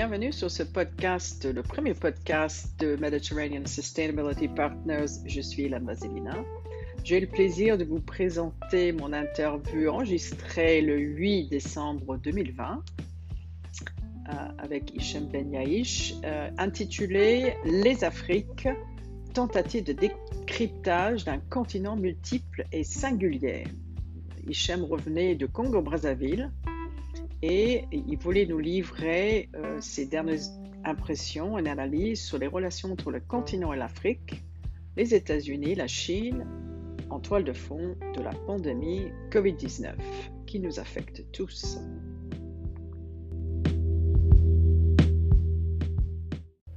bienvenue sur ce podcast, le premier podcast de Mediterranean Sustainability Partners. Je suis Hélène Vasilina. J'ai le plaisir de vous présenter mon interview enregistrée le 8 décembre 2020 euh, avec Hichem Ben Yaïch, euh, intitulée Les Afriques, tentative de décryptage d'un continent multiple et singulier. Hichem revenait de Congo-Brazzaville et il voulait nous livrer euh, ses dernières impressions et analyses sur les relations entre le continent et l'Afrique, les États-Unis, la Chine, en toile de fond de la pandémie COVID-19 qui nous affecte tous.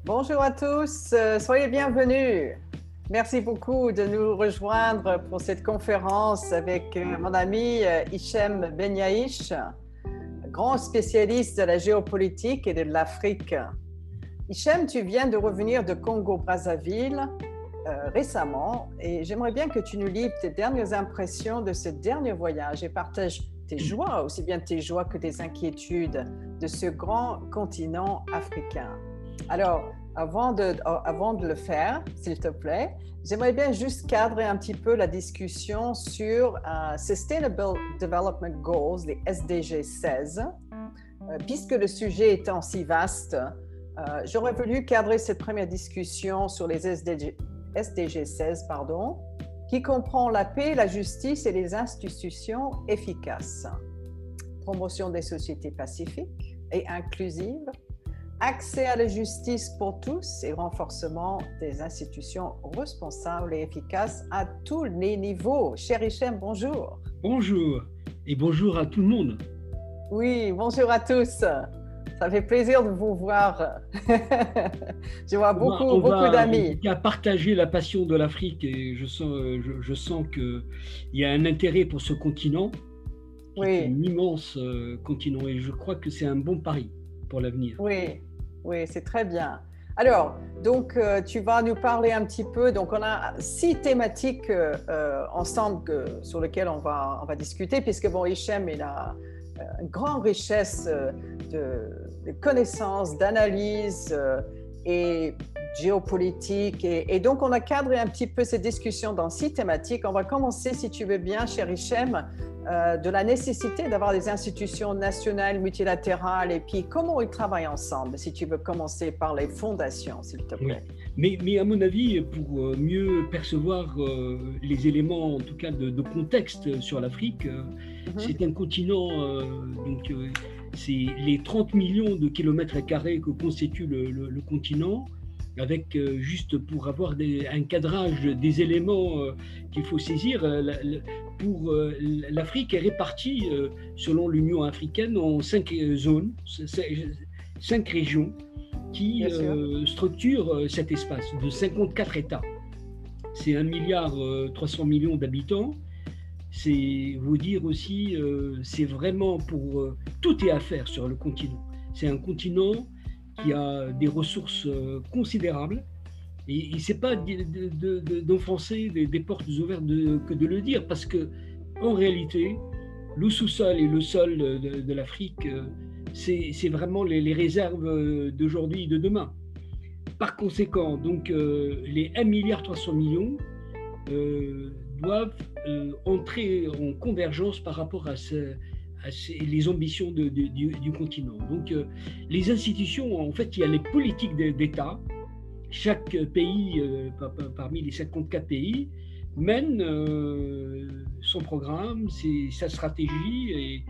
Bonjour à tous, euh, soyez bienvenus. Merci beaucoup de nous rejoindre pour cette conférence avec euh, mon ami Hichem Benyaïch grand spécialiste de la géopolitique et de l'Afrique. Hichem, tu viens de revenir de Congo-Brazzaville euh, récemment et j'aimerais bien que tu nous livres tes dernières impressions de ce dernier voyage et partage tes joies, aussi bien tes joies que tes inquiétudes de ce grand continent africain. Alors, avant de, avant de le faire, s'il te plaît, j'aimerais bien juste cadrer un petit peu la discussion sur uh, Sustainable Development Goals, les SDG 16. Euh, puisque le sujet étant si vaste, euh, j'aurais voulu cadrer cette première discussion sur les SDG, SDG 16, pardon, qui comprend la paix, la justice et les institutions efficaces. Promotion des sociétés pacifiques et inclusives, accès à la justice pour tous et renforcement des institutions responsables et efficaces à tous les niveaux. Cher Hichem, bonjour. Bonjour et bonjour à tout le monde. Oui, bonjour à tous. Ça fait plaisir de vous voir. je vois beaucoup, beaucoup d'amis. Qui a partagé la passion de l'Afrique et je sens, je, je sens qu'il y a un intérêt pour ce continent. Oui. un immense euh, continent et je crois que c'est un bon pari pour l'avenir. Oui, oui, c'est très bien. Alors, donc, euh, tu vas nous parler un petit peu. Donc, on a six thématiques euh, euh, ensemble sur lesquelles on va, on va discuter, puisque, bon, Hichem, il a une grande richesse de, connaissances, d'analyses et géopolitique. Et, donc, on a cadré un petit peu ces discussions dans six thématiques. On va commencer, si tu veux bien, cher Hichem, euh, de la nécessité d'avoir des institutions nationales, multilatérales, et puis comment ils travaillent ensemble, si tu veux commencer par les fondations, s'il te plaît. Mais, mais, à mon avis, pour euh, mieux percevoir euh, les éléments, en tout cas de, contexte sur l'Afrique, mhm. c'est un continent, donc c'est les 30 millions de kilomètres carrés que constitue le continent avec euh, juste pour avoir un cadrage des éléments euh, qu'il faut saisir. Euh, pour l'Afrique est répartie selon l'Union africaine en cinq zones, cinq régions qui structurent cet espace de 54 États. C'est 1 milliard 300 millions d'habitants. C'est vous dire aussi, c'est vraiment pour tout est à faire sur le continent. C'est un continent qui a des ressources euh, considérables. Et, et c'est pas d'enfoncer de, des, portes ouvertes que de le dire, parce que en réalité, le sous-sol et le sol de, l'Afrique, euh, c'est vraiment les, réserves euh, d'aujourd'hui et de demain. Par conséquent, donc les 1,3 milliard doivent entrer en convergence par rapport à ce, les ambitions du, continent. Donc, euh, les institutions, en fait, il y a les politiques d'État. Chaque pays, euh, parmi les 54 pays, mène euh, son programme, sa stratégie, et,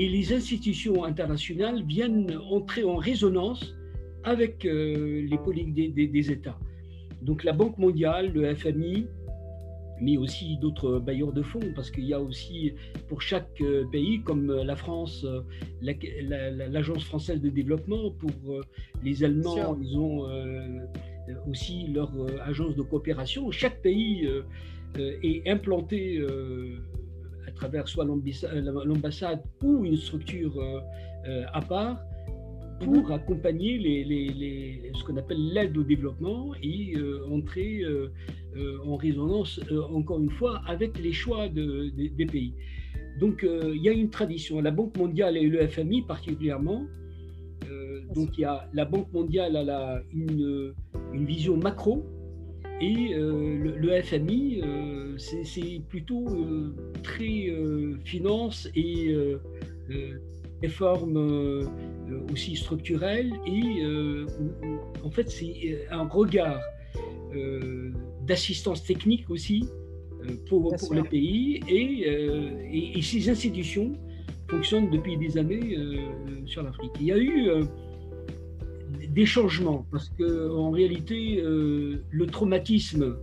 les institutions internationales viennent entrer en résonance avec les politiques des États. Donc, la Banque mondiale, le FMI, mais aussi d'autres bailleurs de fonds, parce qu'il y a aussi pour chaque euh, pays, comme euh, la France, euh, l'Agence française de développement, pour les Allemands, ils ont aussi leur agence de coopération. Chaque pays est implanté à travers soit l'ambassade ou une structure à part pour mhm. accompagner les, les, ce qu'on appelle l'aide au développement et entrer euh, en résonance, euh, encore une fois, avec les choix des pays. Donc euh, il y a une tradition. La Banque mondiale et le FMI particulièrement Donc il y a, la Banque mondiale a une, une vision macro et le, le, FMI, c'est plutôt très finance et réformes aussi structurelles. Et en fait, c'est un regard d'assistance technique aussi pour, pour le pays. Et, et, ces institutions fonctionnent depuis des années sur l'Afrique. Il y a eu des changements, parce qu'en réalité, euh, le traumatisme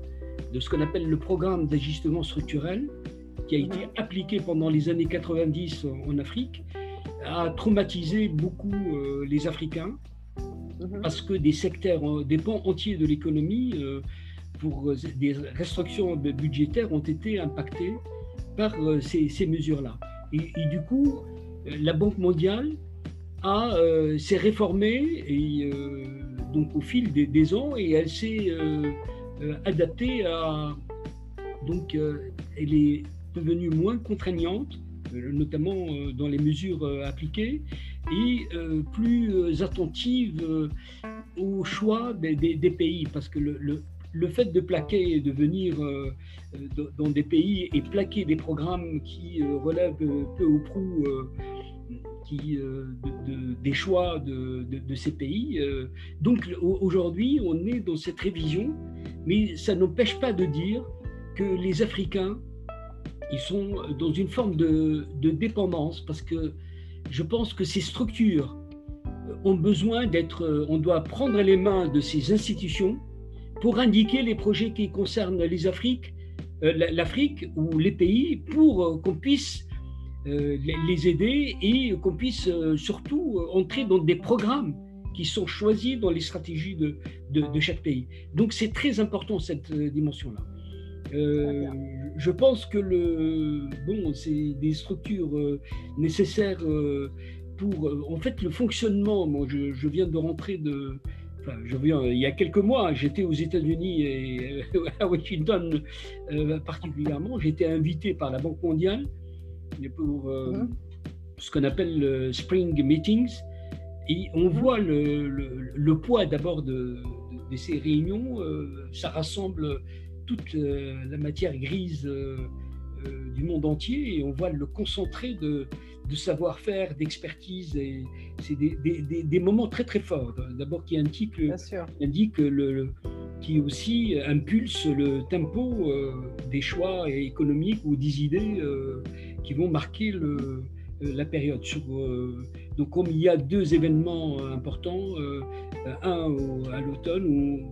de ce qu'on appelle le programme d'ajustement structurel, qui a été appliqué pendant les années 90 en, Afrique, a traumatisé beaucoup euh, les Africains, mhm. parce que des secteurs, des pans entiers de l'économie, euh, pour des restrictions budgétaires, ont été impactés par ces, mesures-là. et, du coup, la Banque mondiale euh, s'est réformée et, euh, donc au fil des, ans et elle s'est euh, adaptée à. Donc elle est devenue moins contraignante, notamment dans les mesures appliquées, et plus attentive au choix des, pays, parce que le, le, fait de plaquer, de venir dans des pays et plaquer des programmes qui relèvent peu ou prou qui, euh, des choix de, ces pays. Euh. Donc aujourd'hui, on est dans cette révision, mais ça n'empêche pas de dire que les Africains, ils sont dans une forme de, dépendance, parce que je pense que ces structures ont besoin d'être, on doit prendre les mains de ces institutions pour indiquer les projets qui concernent les euh, l'Afrique ou les pays, pour qu'on puisse euh, les aider et qu'on puisse euh, surtout euh, entrer dans des programmes qui sont choisis dans les stratégies de, chaque pays. Donc c'est très important cette dimension-là. Je pense que le, bon, c'est des structures nécessaires pour, en fait, le fonctionnement. Moi, je, je viens de rentrer de, Enfin, je viens, il y a quelques mois, j'étais aux États-Unis et à Washington particulièrement. J'étais invité par la Banque mondiale pour euh, mhm. ce qu'on appelle le Spring Meetings. Et on mhm. voit le, le, poids d'abord de, de, ces réunions. Euh, ça rassemble toute euh, la matière grise du monde entier et on voit le concentré de, de savoir-faire, d'expertise. Et c'est des, des, des, moments très très forts. D'abord, qui indique, indique le, qui aussi impulse le tempo des choix économiques ou des idées qui vont marquer le, euh, la période. Sur, euh, donc, comme il y a deux événements importants, euh, un à l'automne, ou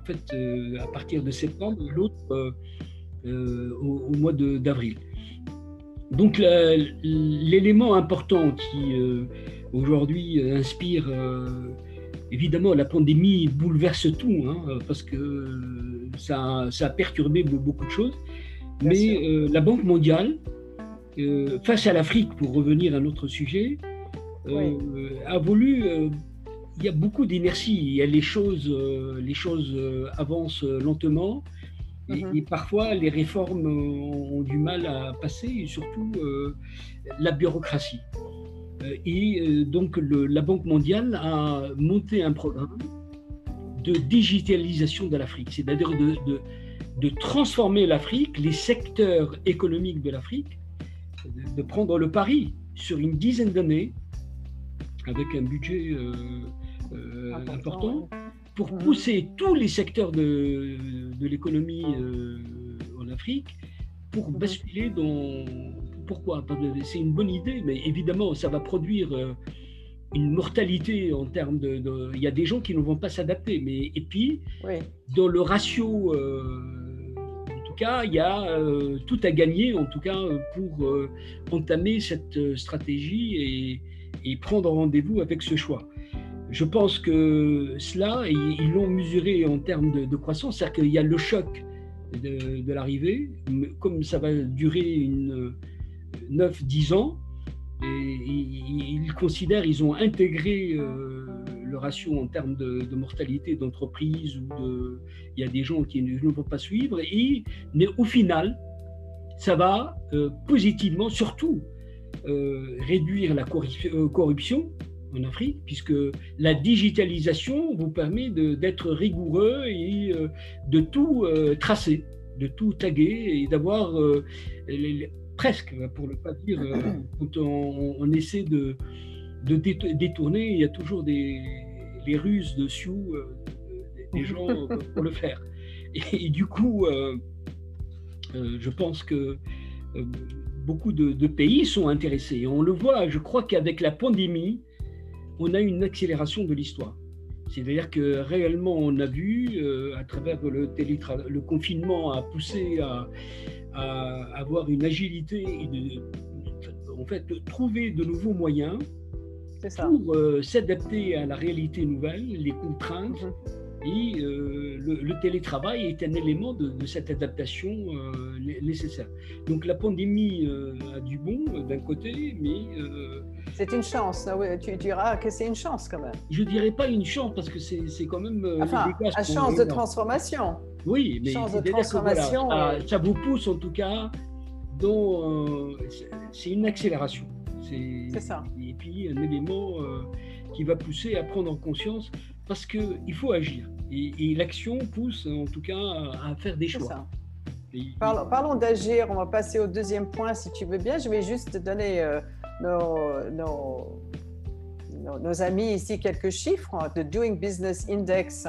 en fait à partir de septembre, l'autre au, mois d'avril. Donc, l'élément important qui aujourd'hui inspire évidemment, la pandémie bouleverse tout, hein, parce que ça, ça, a perturbé beaucoup de choses. Mais la Banque mondiale euh, face à l'Afrique, pour revenir à notre sujet, euh, a voulu. Euh, il y a beaucoup d'inertie. Les choses, les choses avancent lentement. Mhm. Et, parfois, les réformes ont, du mal à passer, et surtout la bureaucratie. et donc, la Banque mondiale a monté un programme de digitalisation de l'Afrique, c'est-à-dire de, de, transformer l'Afrique, les secteurs économiques de l'Afrique, de prendre le pari sur une dizaine d'années, avec un budget euh, euh, important, pour mhm. pousser tous les secteurs de, de l'économie euh, en Afrique pour mhm. basculer dans... Pourquoi C'est une bonne idée, mais évidemment, ça va produire une mortalité en termes de, Il y a des gens qui ne vont pas s'adapter, mais et puis, dans le ratio il y a euh, tout à gagner, en tout cas, pour euh, entamer cette stratégie et, prendre rendez-vous avec ce choix. Je pense que cela, ils l'ont mesuré en termes de, croissance, c'est-à-dire qu'il y a le choc de, l'arrivée, comme ça va durer une 9-10 ans, et, ils considèrent, ils ont intégré le ratio en termes de, mortalité d'entreprise il y a des gens qui ne, vont pas suivre. Et, mais au final, ça va euh, positivement, surtout, euh, réduire la euh, corruption en Afrique, puisque la digitalisation vous permet d'être rigoureux et euh, de tout euh, tracer, de tout taguer et d'avoir presque, pour ne pas dire, quand on, essaie de, de, détourner, il y a toujours des les ruses dessus des gens pour le faire. Et, du coup, je pense que beaucoup de, pays sont intéressés. on le voit, je crois qu'avec la pandémie, on a une accélération de l'histoire. C'est-à-dire que réellement, on a vu, euh, à travers le, le confinement, a poussé à, avoir une agilité et de, en fait, de trouver de nouveaux moyens pour euh, s'adapter à la réalité nouvelle, les contraintes. Mhm. Et euh, le, télétravail est un élément de, cette adaptation euh, nécessaire. Donc la pandémie euh, a du bon d'un côté, mais... c'est une chance, ah tu diras que c'est une chance quand même. Je dirais pas une chance parce que c'est quand même... Enfin, une chance de transformation. Oui, mais chance de transformation, ça, vous pousse en tout cas, dont c'est une accélération. C'est ça. Et puis un élément qui va pousser à prendre en conscience parce qu'il faut agir. Et, l'action pousse en tout cas à, faire des choix. parlons, d'agir, on va passer au deuxième point si tu veux bien. Je vais juste donner euh, nos, nos, amis ici quelques chiffres de Doing Business Index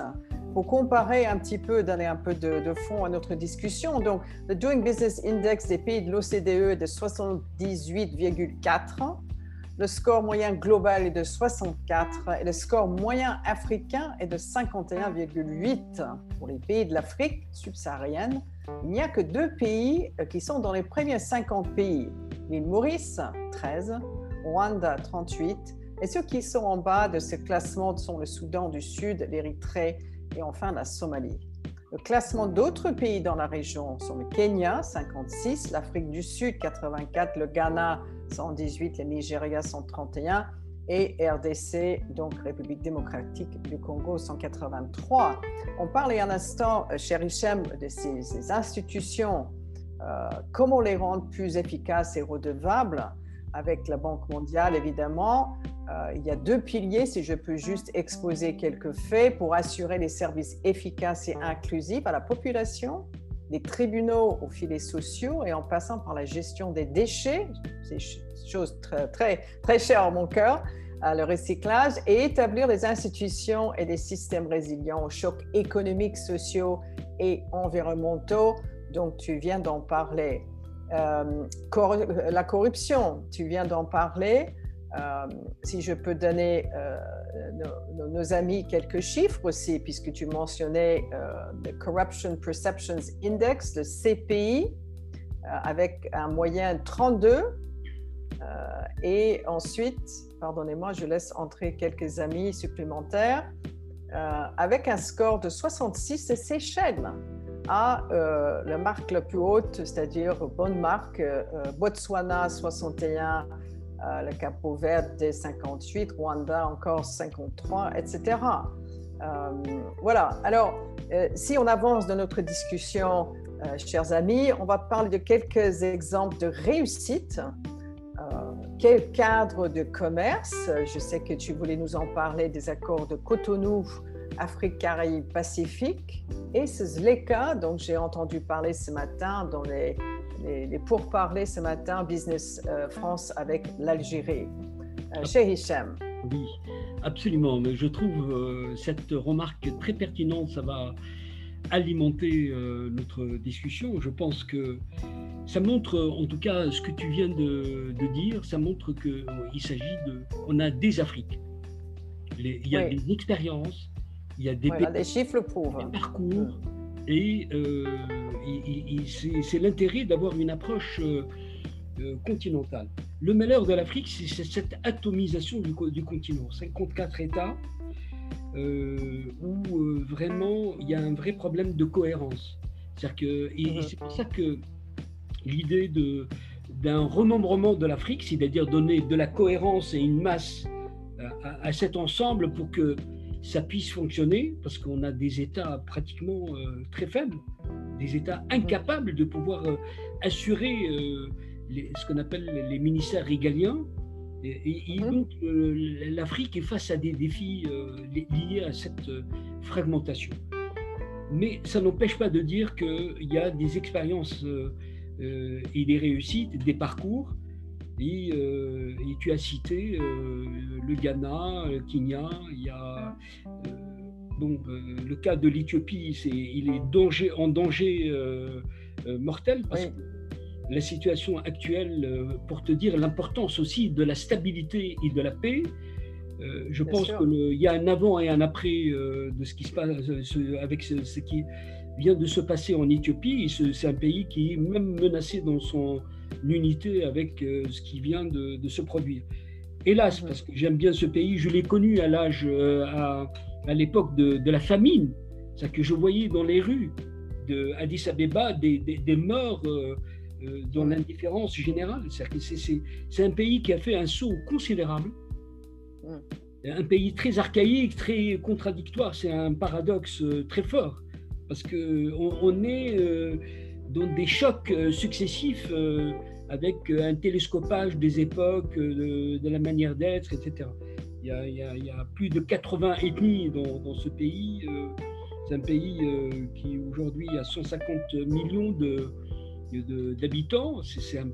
pour comparer un petit peu, donner un peu de, de fond à notre discussion. Donc, le Doing Business Index des pays de l'OCDE est de 78,4 le score moyen global est de 64 et le score moyen africain est de 51,8. Pour les pays de l'Afrique subsaharienne, il n'y a que deux pays euh, qui sont dans les premiers 50 pays. L'île Maurice, 13, Rwanda, 38. Et ceux qui sont en bas de ce classement sont le Soudan du Sud, l'Érythrée et enfin la Somalie. Le classement d'autres pays dans la région sont le Kenya, 56, l'Afrique du Sud, 84, le Ghana, 118, le Nigeria 131 et RDC, donc République démocratique du Congo 183. On parlait un instant, euh, cher Hichem, de ces, institutions, euh, comment les rendre plus efficaces et redevables avec la Banque mondiale, évidemment. Euh, il y a deux piliers, si je peux juste exposer quelques faits, pour assurer les services efficaces et inclusifs à la population des tribunaux aux filets sociaux et en passant par la gestion des déchets, c'est chose très, très, très chère à mon cœur, le recyclage, et établir des institutions et des systèmes résilients aux chocs économiques, sociaux et environnementaux. Donc, tu viens d'en parler. Euh, la corruption, tu viens d'en parler. Euh, si je peux donner euh, nos, amis quelques chiffres aussi, puisque tu mentionnais euh, le Corruption Perceptions Index, le CPI, avec un moyen 32. et ensuite, pardonnez-moi, je laisse entrer quelques amis supplémentaires, avec un score de 66 et Seychelles à la marque la plus haute, c'est-à-dire bonne marque, Botswana 61 euh, le Capo Verde 58, Rwanda encore 53, etc. Euh, voilà. Alors, euh, si on avance dans notre discussion, chers amis, on va parler de quelques exemples de réussite. quel cadre de commerce? Je sais que tu voulais nous en parler des accords de Cotonou, Afrique, Caraïbes, Pacifique, et ce ZLECA, dont j'ai entendu parler ce matin dans les les, pourparlers ce matin, Business euh, France avec l'Algérie. Euh, chez Hicham. Oui, absolument. Mais je trouve euh, cette remarque très pertinente. Ça va alimenter notre discussion. Je pense que ça montre, en tout cas, ce que tu viens de, dire, ça montre qu'il s'agit de. On a des Afriques. il y a des expériences, il y a des, des chiffres prouvent. Des parcours. Et, euh, c'est l'intérêt d'avoir une approche euh, euh, continentale. Le malheur de l'Afrique, c'est cette atomisation du, du, continent. 54 États où vraiment il y a un vrai problème de cohérence. Que, et, mhm. c'est pour ça que l'idée d'un remembrement de l'Afrique, c'est-à-dire donner de la cohérence et une masse à, à cet ensemble pour que ça puisse fonctionner, parce qu'on a des États pratiquement euh, très faibles, des États incapables de pouvoir euh, assurer euh, ce qu'on appelle les ministères régaliens, Et, mhm. donc, l'Afrique est face à des défis liés à cette fragmentation. Mais ça n'empêche pas de dire qu'il y a des expériences et des réussites, des parcours. Et, et tu as cité le Ghana, le Kenya, il y a donc, le cas de l'Éthiopie, il est danger, en danger mortel parce que la situation actuelle, pour te dire l'importance aussi de la stabilité et de la paix, je pense qu'il y a un avant et un après de ce qui se passe avec ce, qui vient de se passer en Éthiopie. C'est un pays qui est même menacé dans son unité avec ce qui vient de, se produire. Hélas, parce que j'aime bien ce pays, je l'ai connu à l'âge, à, à l'époque de, de, la famine, c'est que je voyais dans les rues de Addis Abeba des, des, morts euh, euh, dans l'indifférence générale. C'est un pays qui a fait un saut considérable, un pays très archaïque, très contradictoire. C'est un paradoxe euh, très fort parce qu'on on est dans des chocs successifs avec un télescopage des époques, de, de la manière d'être, etc. Il y, a, plus de 80 ethnies dans, ce pays. Euh, c'est un pays euh, qui aujourd'hui a 150 millions d'habitants. C'est un,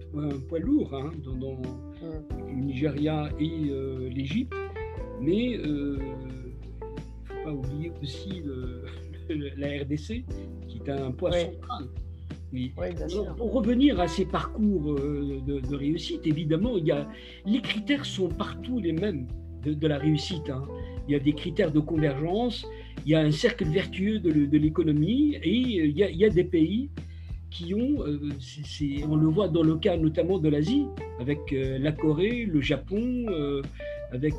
poids lourd hein, dans, le Nigeria et euh, l'Égypte. Mais il ne faut pas oublier aussi la RDC, qui est un poids central. Pour revenir à ces parcours de, réussite, évidemment, il y a, les critères sont partout les mêmes de, la réussite. Hein. Il y a des critères de convergence, il y a un cercle vertueux de, l'économie et il y, a, des pays qui ont, euh, on le voit dans le cas notamment de l'Asie, avec euh, la Corée, le Japon, euh, avec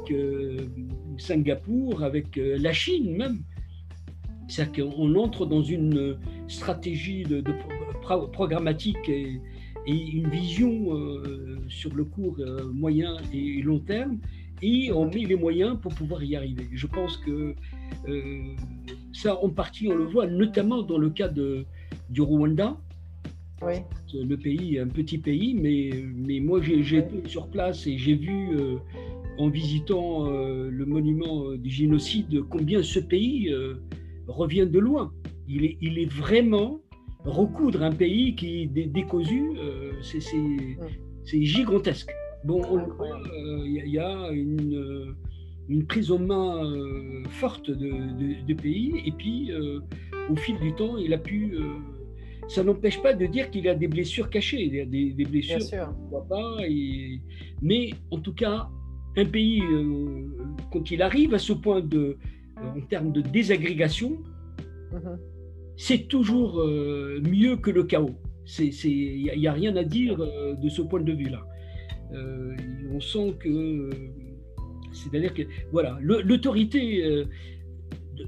Singapour, avec la Chine même. C'est-à-dire qu'on entre dans une stratégie de, programmatique et, une vision sur le court, moyen et long terme et on met les moyens pour pouvoir y arriver. Je pense que euh, ça, en partie, on le voit, notamment dans le cas de, du Rwanda. Oui. Le pays, un petit pays, mais, mais moi j'ai été sur place et j'ai vu euh, en visitant euh, le monument du génocide combien ce pays revient de loin. Il est, il est vraiment recoudre un pays qui est décousu, c'est gigantesque. Bon, il y, a une, euh, une, prise en main euh, forte de, de, pays, et puis euh, au fil du temps, il a pu. ça n'empêche pas de dire qu'il a des blessures cachées, il y a des, des blessures qu'on ne voit pas. Et, mais en tout cas, un pays, quand il arrive à ce point de, en termes de désagrégation, mm-hmm. C'est toujours mieux que le chaos. Il n'y a, rien à dire de ce point de vue-là. Euh, on sent que. C'est-à-dire que, voilà, l'autorité, euh,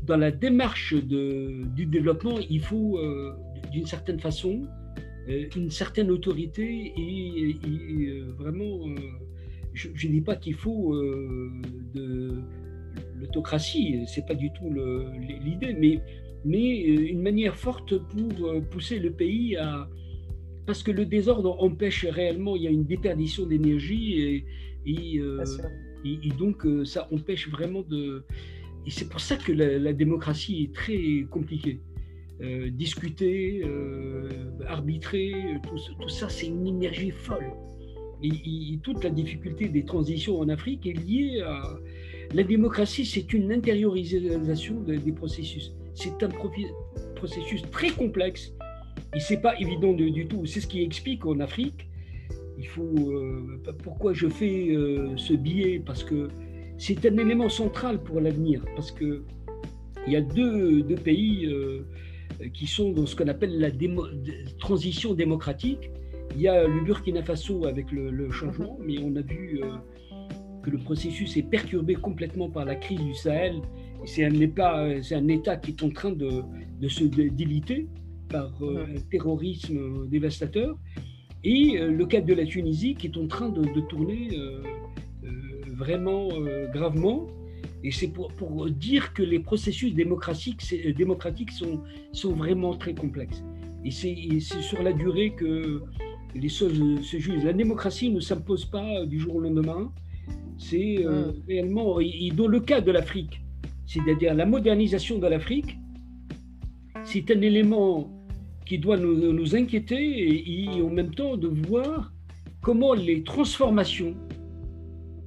dans la démarche du développement, il faut, euh, d'une certaine façon, une certaine autorité et, vraiment, je ne dis pas qu'il faut de l'autocratie, c'est pas du tout l'idée, mais, mais une manière forte pour pousser le pays à, parce que le désordre empêche réellement, il y a une déperdition d'énergie et, et, euh, donc euh, ça empêche vraiment de... Et c'est pour ça que la, démocratie est très compliquée. Euh, discuter, arbitrer, tout, ça, c'est une énergie folle. Et, toute la difficulté des transitions en Afrique est liée à... La démocratie, c'est une intériorisation des processus. C'est un processus très complexe et c'est pas évident du tout. C'est ce qui explique en Afrique, il faut. Euh, pourquoi je fais euh, ce billet Parce que c'est un élément central pour l'avenir. Parce que il y a deux, deux pays euh, qui sont dans ce qu'on appelle la transition démocratique. Il y a le Burkina Faso avec le, changement, mais on a vu que le processus est perturbé complètement par la crise du Sahel. C'est un, un État qui est en train de, de se déliter par euh, un terrorisme dévastateur, et euh, le cas de la Tunisie qui est en train de, tourner euh, vraiment gravement. Et c'est pour, pour, dire que les processus démocratiques, démocratiques sont, sont vraiment très complexes. Et c'est sur la durée que les choses se jugent. La démocratie ne s'impose pas du jour au lendemain. C'est euh, réellement, et dans le cas de l'Afrique, c'est-à-dire la modernisation de l'Afrique, c'est un élément qui doit nous, inquiéter et, en même temps de voir comment les transformations,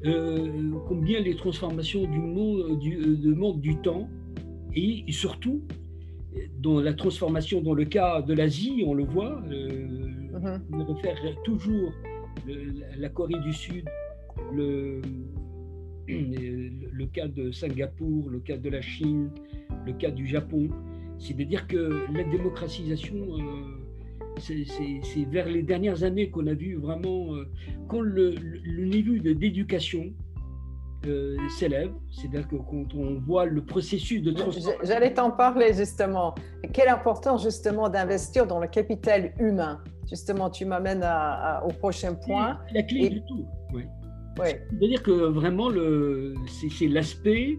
euh, combien les transformations du monde du, monde du temps et surtout dans la transformation dans le cas de l'Asie, on le voit, euh, on réfère toujours la Corée du Sud, le, le, cas de Singapour, le cas de la Chine, le cas du Japon. C'est-à-dire que la démocratisation, euh, c'est vers les dernières années qu'on a vu vraiment, euh, quand le, niveau d'éducation euh, s'élève, c'est-à-dire que quand on voit le processus de transformation. J'allais t'en parler justement. Quelle importance justement d'investir dans le capital humain Justement, tu m'amènes au prochain point. La clé du tout, oui. C'est-à-dire que vraiment, c'est l'aspect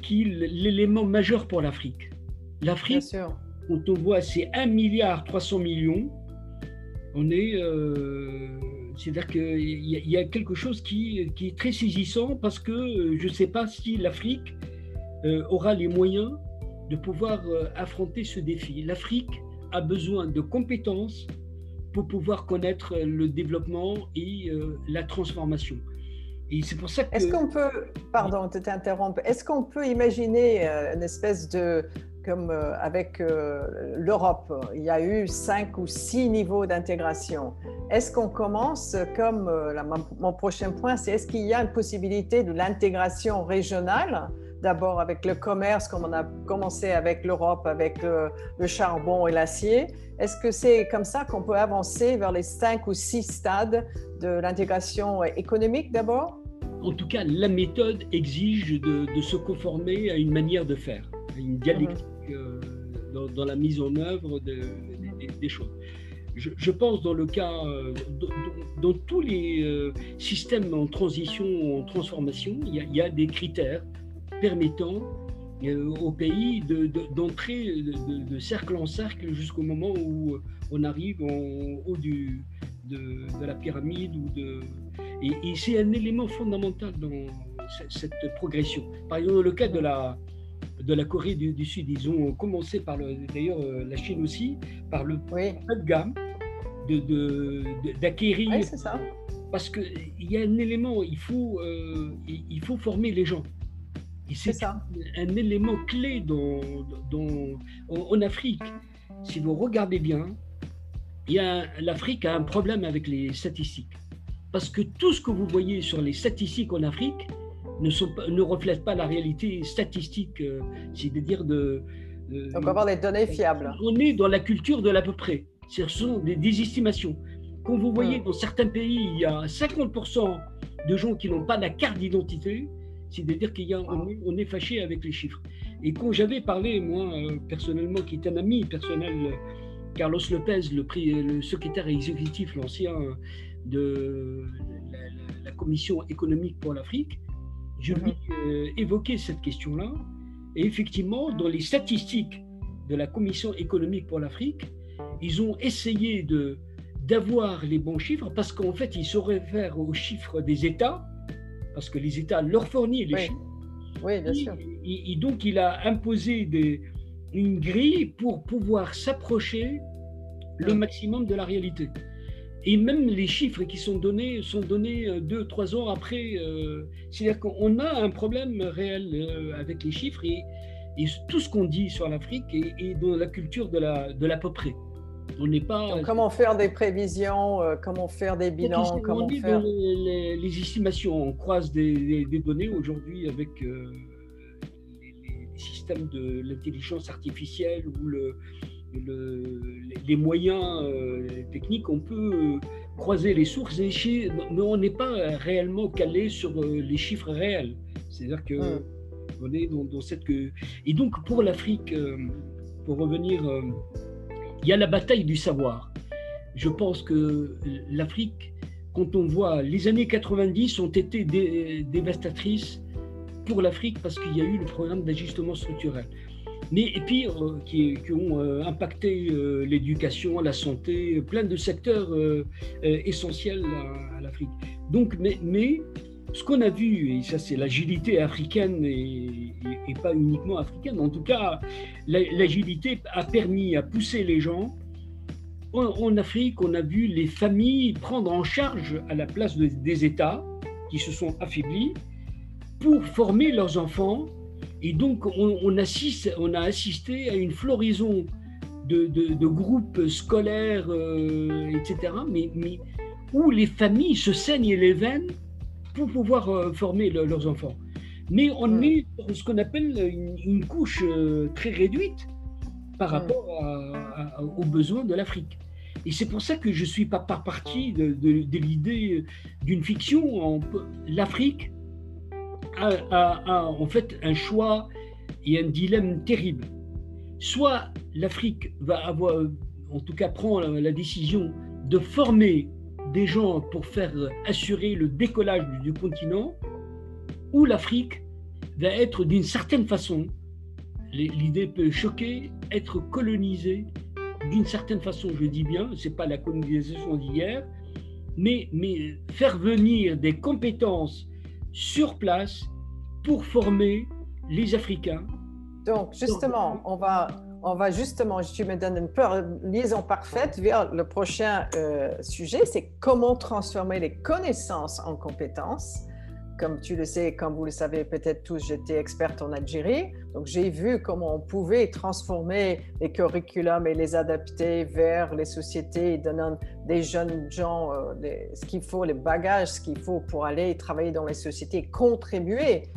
qui l'élément majeur pour l'Afrique. L'Afrique, quand on voit c'est 1 milliard 300 millions, on est, euh, c'est-à-dire qu'il y, y, a quelque chose qui, qui, est très saisissant parce que euh, je ne sais pas si l'Afrique euh, aura les moyens de pouvoir affronter ce défi. L'Afrique a besoin de compétences, pour pouvoir connaître le développement et euh, la transformation. Et c'est pour ça que... Est-ce qu'on peut, pardon de t'interrompre, est-ce qu'on peut imaginer euh, une espèce de, comme euh, avec l'Europe, il y a eu cinq ou six niveaux d'intégration. Est-ce qu'on commence comme, mon prochain point, c'est est-ce qu'il y a une possibilité de l'intégration régionale d'abord avec le commerce, comme on a commencé avec l'Europe, avec le, charbon et l'acier. Est-ce que c'est comme ça qu'on peut avancer vers les cinq ou six stades de l'intégration économique d'abord? En tout cas, la méthode exige de, se conformer à une manière de faire, à une dialectique mhm. euh, dans, la mise en œuvre des choses. Je, pense dans le cas, euh, dans, tous les euh, systèmes en transition, en transformation, il y a des critères permettant euh, au pays d'entrer de, cercle en cercle jusqu'au moment où on arrive en haut du, de, la pyramide. Ou de, et, c'est un élément fondamental dans cette, progression. Par exemple, le cas de la, de la Corée du, Sud, ils ont commencé par, d'ailleurs euh, la Chine aussi, par le oui. de gamme d'acquérir. De, oui, c'est ça. Parce qu'il y a un élément, il faut, euh, il faut former les gens c'est un, élément clé dans, en, Afrique. Si vous regardez bien, l'Afrique a un problème avec les statistiques. Parce que tout ce que vous voyez sur les statistiques en Afrique ne, sont ne reflète pas la réalité statistique, euh, c'est-à-dire de, de... Donc avoir des données fiables. On est dans la culture de l'à peu près. Ce sont des, estimations. Quand vous voyez hmm. dans certains pays, il y a 50% de gens qui n'ont pas la carte d'identité, c'est-à-dire qu'on est, on est fâché avec les chiffres. Et quand j'avais parlé, moi, euh, personnellement, qui est un ami personnel, euh, Carlos Lopez, le, le secrétaire exécutif, l'ancien de la, Commission économique pour l'Afrique, je lui euh, évoquais cette question-là. Et effectivement, dans les statistiques de la Commission économique pour l'Afrique, ils ont essayé de d'avoir les bons chiffres parce qu'en fait, ils se réfèrent aux chiffres des États parce que les États leur fournissent les chiffres. Oui, bien sûr. Et, donc, il a imposé des, une grille pour pouvoir s'approcher le maximum de la réalité. Et même les chiffres qui sont donnés sont donnés euh, deux, trois ans après. Euh, c'est-à-dire qu'on a un problème réel euh, avec les chiffres et, et tout ce qu'on dit sur l'Afrique est, dans la culture de la, de l'à peu près. On n'est pas. comment faire des prévisions, euh, comment faire des bilans, comment faire. Les, les, estimations, on croise des, données aujourd'hui avec euh, les, systèmes de l'intelligence artificielle ou le, les moyens euh, techniques, on peut croiser les sources, et, mais on n'est pas réellement calé sur les chiffres réels. C'est-à-dire que hum. on est dans, dans cette. Et donc pour l'Afrique, pour revenir il y a la bataille du savoir. Je pense que l'Afrique, quand on voit les années 90 ont été dévastatrices pour l'Afrique parce qu'il y a eu le programme d'ajustement structurel. Mais et puis euh, qui, ont euh, impacté euh, l'éducation, la santé, plein de secteurs essentiels à, l'Afrique. Donc, mais ce qu'on a vu, et ça c'est l'agilité africaine et, pas uniquement africaine, en tout cas, l'agilité a permis à pousser les gens. En, Afrique, on a vu les familles prendre en charge à la place des États qui se sont affaiblis pour former leurs enfants. Et donc, on, assiste, on a assisté à une floraison de, groupes scolaires, euh, etc., mais, mais, où les familles se saignent les veines pour pouvoir euh, former leurs enfants. Mais on est dans ce qu'on appelle une, couche euh, très réduite par rapport aux besoins de l'Afrique. Et c'est pour ça que je suis pas par partie de, l'idée d'une fiction. L'Afrique a, en fait un choix et un dilemme terrible. Soit l'Afrique va avoir, en tout cas prend la décision de former des gens pour faire assurer le décollage du continent, ou l'Afrique va être d'une certaine façon, l'idée peut choquer, être colonisée d'une certaine façon, je dis bien, c'est pas la colonisation d'hier, mais, mais faire venir des compétences sur place pour former les Africains. Donc, justement, on va, on va justement, tu me donnes une liaison parfaite vers le prochain euh, sujet, c'est comment transformer les connaissances en compétences. Comme tu le sais, comme vous le savez peut-être tous, j'étais experte en Algérie. Donc j'ai vu comment on pouvait transformer les curriculums et les adapter vers les sociétés, donnant des jeunes gens euh, ce qu'il faut, les bagages, ce qu'il faut pour aller travailler dans les sociétés, contribuer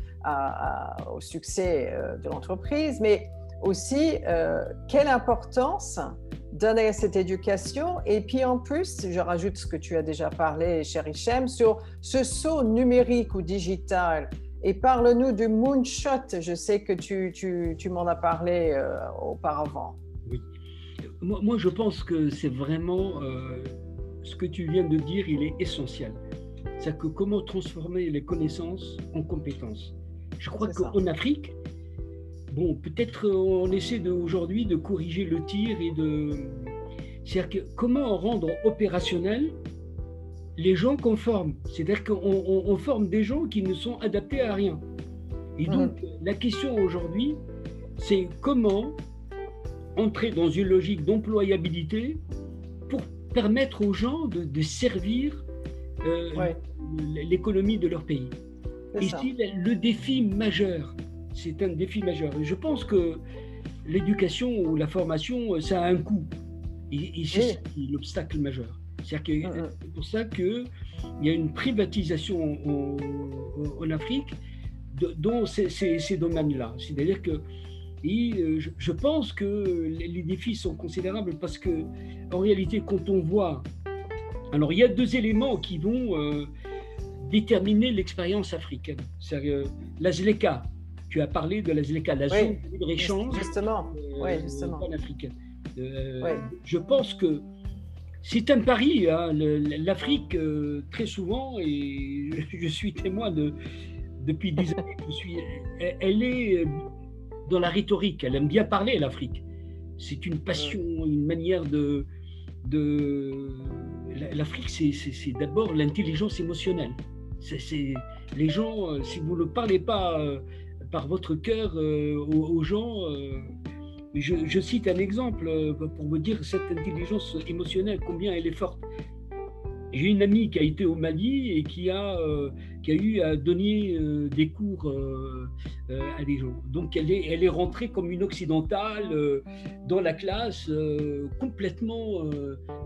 au succès euh, de l'entreprise. Mais aussi euh, quelle importance donner à cette éducation. Et puis en plus, je rajoute ce que tu as déjà parlé, cher Hichem, sur ce saut numérique ou digital. Et parle-nous du moonshot. Je sais que tu, tu, tu m'en as parlé euh, auparavant. Oui. Moi, je pense que c'est vraiment euh, ce que tu viens de dire, il est essentiel. C'est que comment transformer les connaissances en compétences. Je crois qu'en Afrique, bon, peut-être euh, on essaie aujourd'hui de corriger le tir et de. C'est-à-dire que comment rendre opérationnel les gens qu'on forme? C'est-à-dire qu'on forme des gens qui ne sont adaptés à rien. Et donc, la question aujourd'hui, c'est comment entrer dans une logique d'employabilité pour permettre aux gens de, servir euh, l'économie de leur pays? Et c'est le défi majeur c'est un défi majeur. Et je pense que l'éducation ou la formation, ça a un coût. Et, c'est l'obstacle majeur. C'est mm, mm. pour ça qu'il y a une privatisation en, Afrique dans ces, domaines-là. C'est-à-dire que et je, pense que les, défis sont considérables parce que, en réalité, quand on voit. Alors, il y a deux éléments qui vont euh, déterminer l'expérience africaine. C'est la ZLECA, tu as parlé de la la zone de libre-échange justement. Euh, justement. panafricaine. Euh, je pense que c'est un pari. Hein, L'Afrique, euh, très souvent, et je suis témoin de, depuis des années, je suis, elle est dans la rhétorique. Elle aime bien parler, l'Afrique. C'est une passion, une manière de. de L'Afrique, c'est d'abord l'intelligence émotionnelle. C'est les gens, si vous ne parlez pas par votre cœur euh, aux, gens. Euh, je, cite un exemple euh, pour vous dire cette intelligence émotionnelle, combien elle est forte. J'ai une amie qui a été au Mali et qui a, qui a eu à donner des cours à des gens. Donc elle est, elle est rentrée comme une occidentale dans la classe, complètement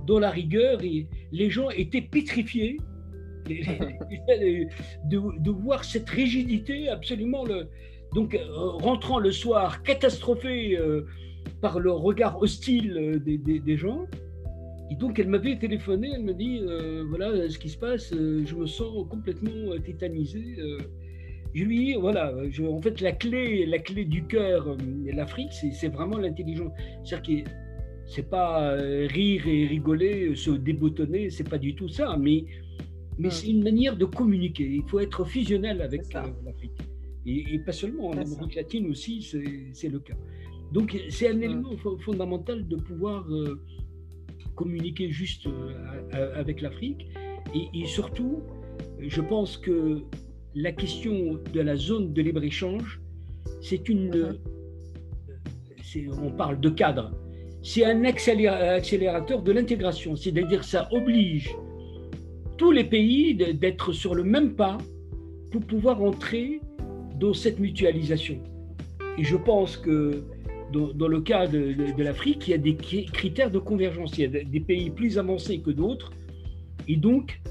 dans la rigueur, et les gens étaient pétrifiés de, de, voir cette rigidité absolument le, donc, euh, rentrant le soir, catastrophée euh, par le regard hostile euh, des, gens, et donc elle m'avait téléphoné, elle me dit voilà ce qui se passe, je me sens complètement tétanisé. je lui dis voilà, en fait la clé, la clé du cœur de l'Afrique, c'est vraiment l'intelligence. C'est-à-dire que c'est pas rire et rigoler, se déboutonner, c'est pas du tout ça, mais, mais c'est une manière de communiquer. Il faut être fusionnel avec l'Afrique. Et, pas seulement, en Amérique latine aussi, c'est le cas. Donc c'est un élément fondamental de pouvoir euh, communiquer juste euh, avec l'Afrique. Et, surtout, je pense que la question de la zone de libre-échange, c'est une. Mhm. On parle de cadre. C'est un accélérateur de l'intégration, c'est-à-dire ça oblige tous les pays d'être sur le même pas pour pouvoir entrer dans cette mutualisation. Et je pense que dans, le cas de, l'Afrique, il y a des critères de convergence. Il y a des pays plus avancés que d'autres. Et donc,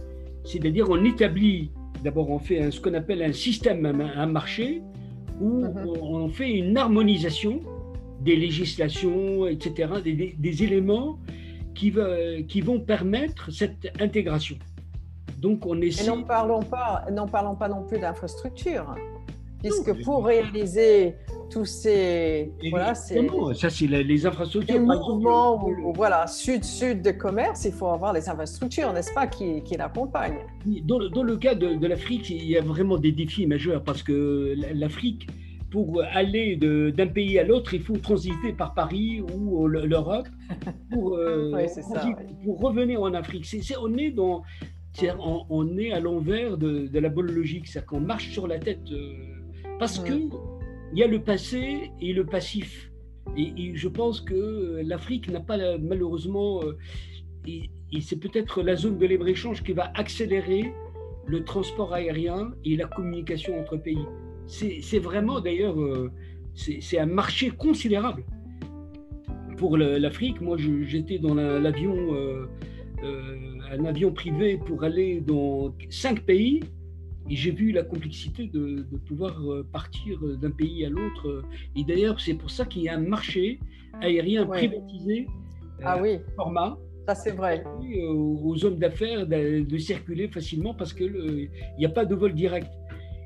c'est-à-dire on établit, d'abord on fait ce qu'on appelle un système, un, marché, où mhm. on, fait une harmonisation des législations, etc., des, éléments qui, qui vont permettre cette intégration. Donc on essaie... Et n'en parlons pas, n'en parlons pas non plus d'infrastructure, puisque pour réaliser tous ces. voilà, c'est. Ça, c'est les infrastructures. mouvements, voilà, sud-sud de commerce, il faut avoir les infrastructures, n'est-ce pas, qui, qui l'accompagnent. Dans, dans, le cas de, de l'Afrique, il y a vraiment des défis majeurs parce que l'Afrique, pour aller d'un pays à l'autre, il faut transiter par Paris ou l'Europe pour, euh, pour revenir en Afrique. c'est on est dans. On, on, est à l'envers de, de, la bonne logique, c'est-à-dire qu'on marche sur la tête euh, parce que il y a le passé et le passif. Et, je pense que l'Afrique n'a pas malheureusement, euh, et, c'est peut-être la zone de libre-échange qui va accélérer le transport aérien et la communication entre pays. C'est vraiment d'ailleurs, euh, c'est un marché considérable pour l'Afrique. Moi, j'étais dans l'avion, euh, un avion privé pour aller dans cinq pays et j'ai vu la complexité de, pouvoir euh, partir d'un pays à l'autre. Et d'ailleurs, c'est pour ça qu'il y a un marché aérien privatisé ah, oui. format. Ça, c'est vrai. Euh, aux hommes d'affaires de, circuler facilement parce qu'il n'y a pas de vol direct.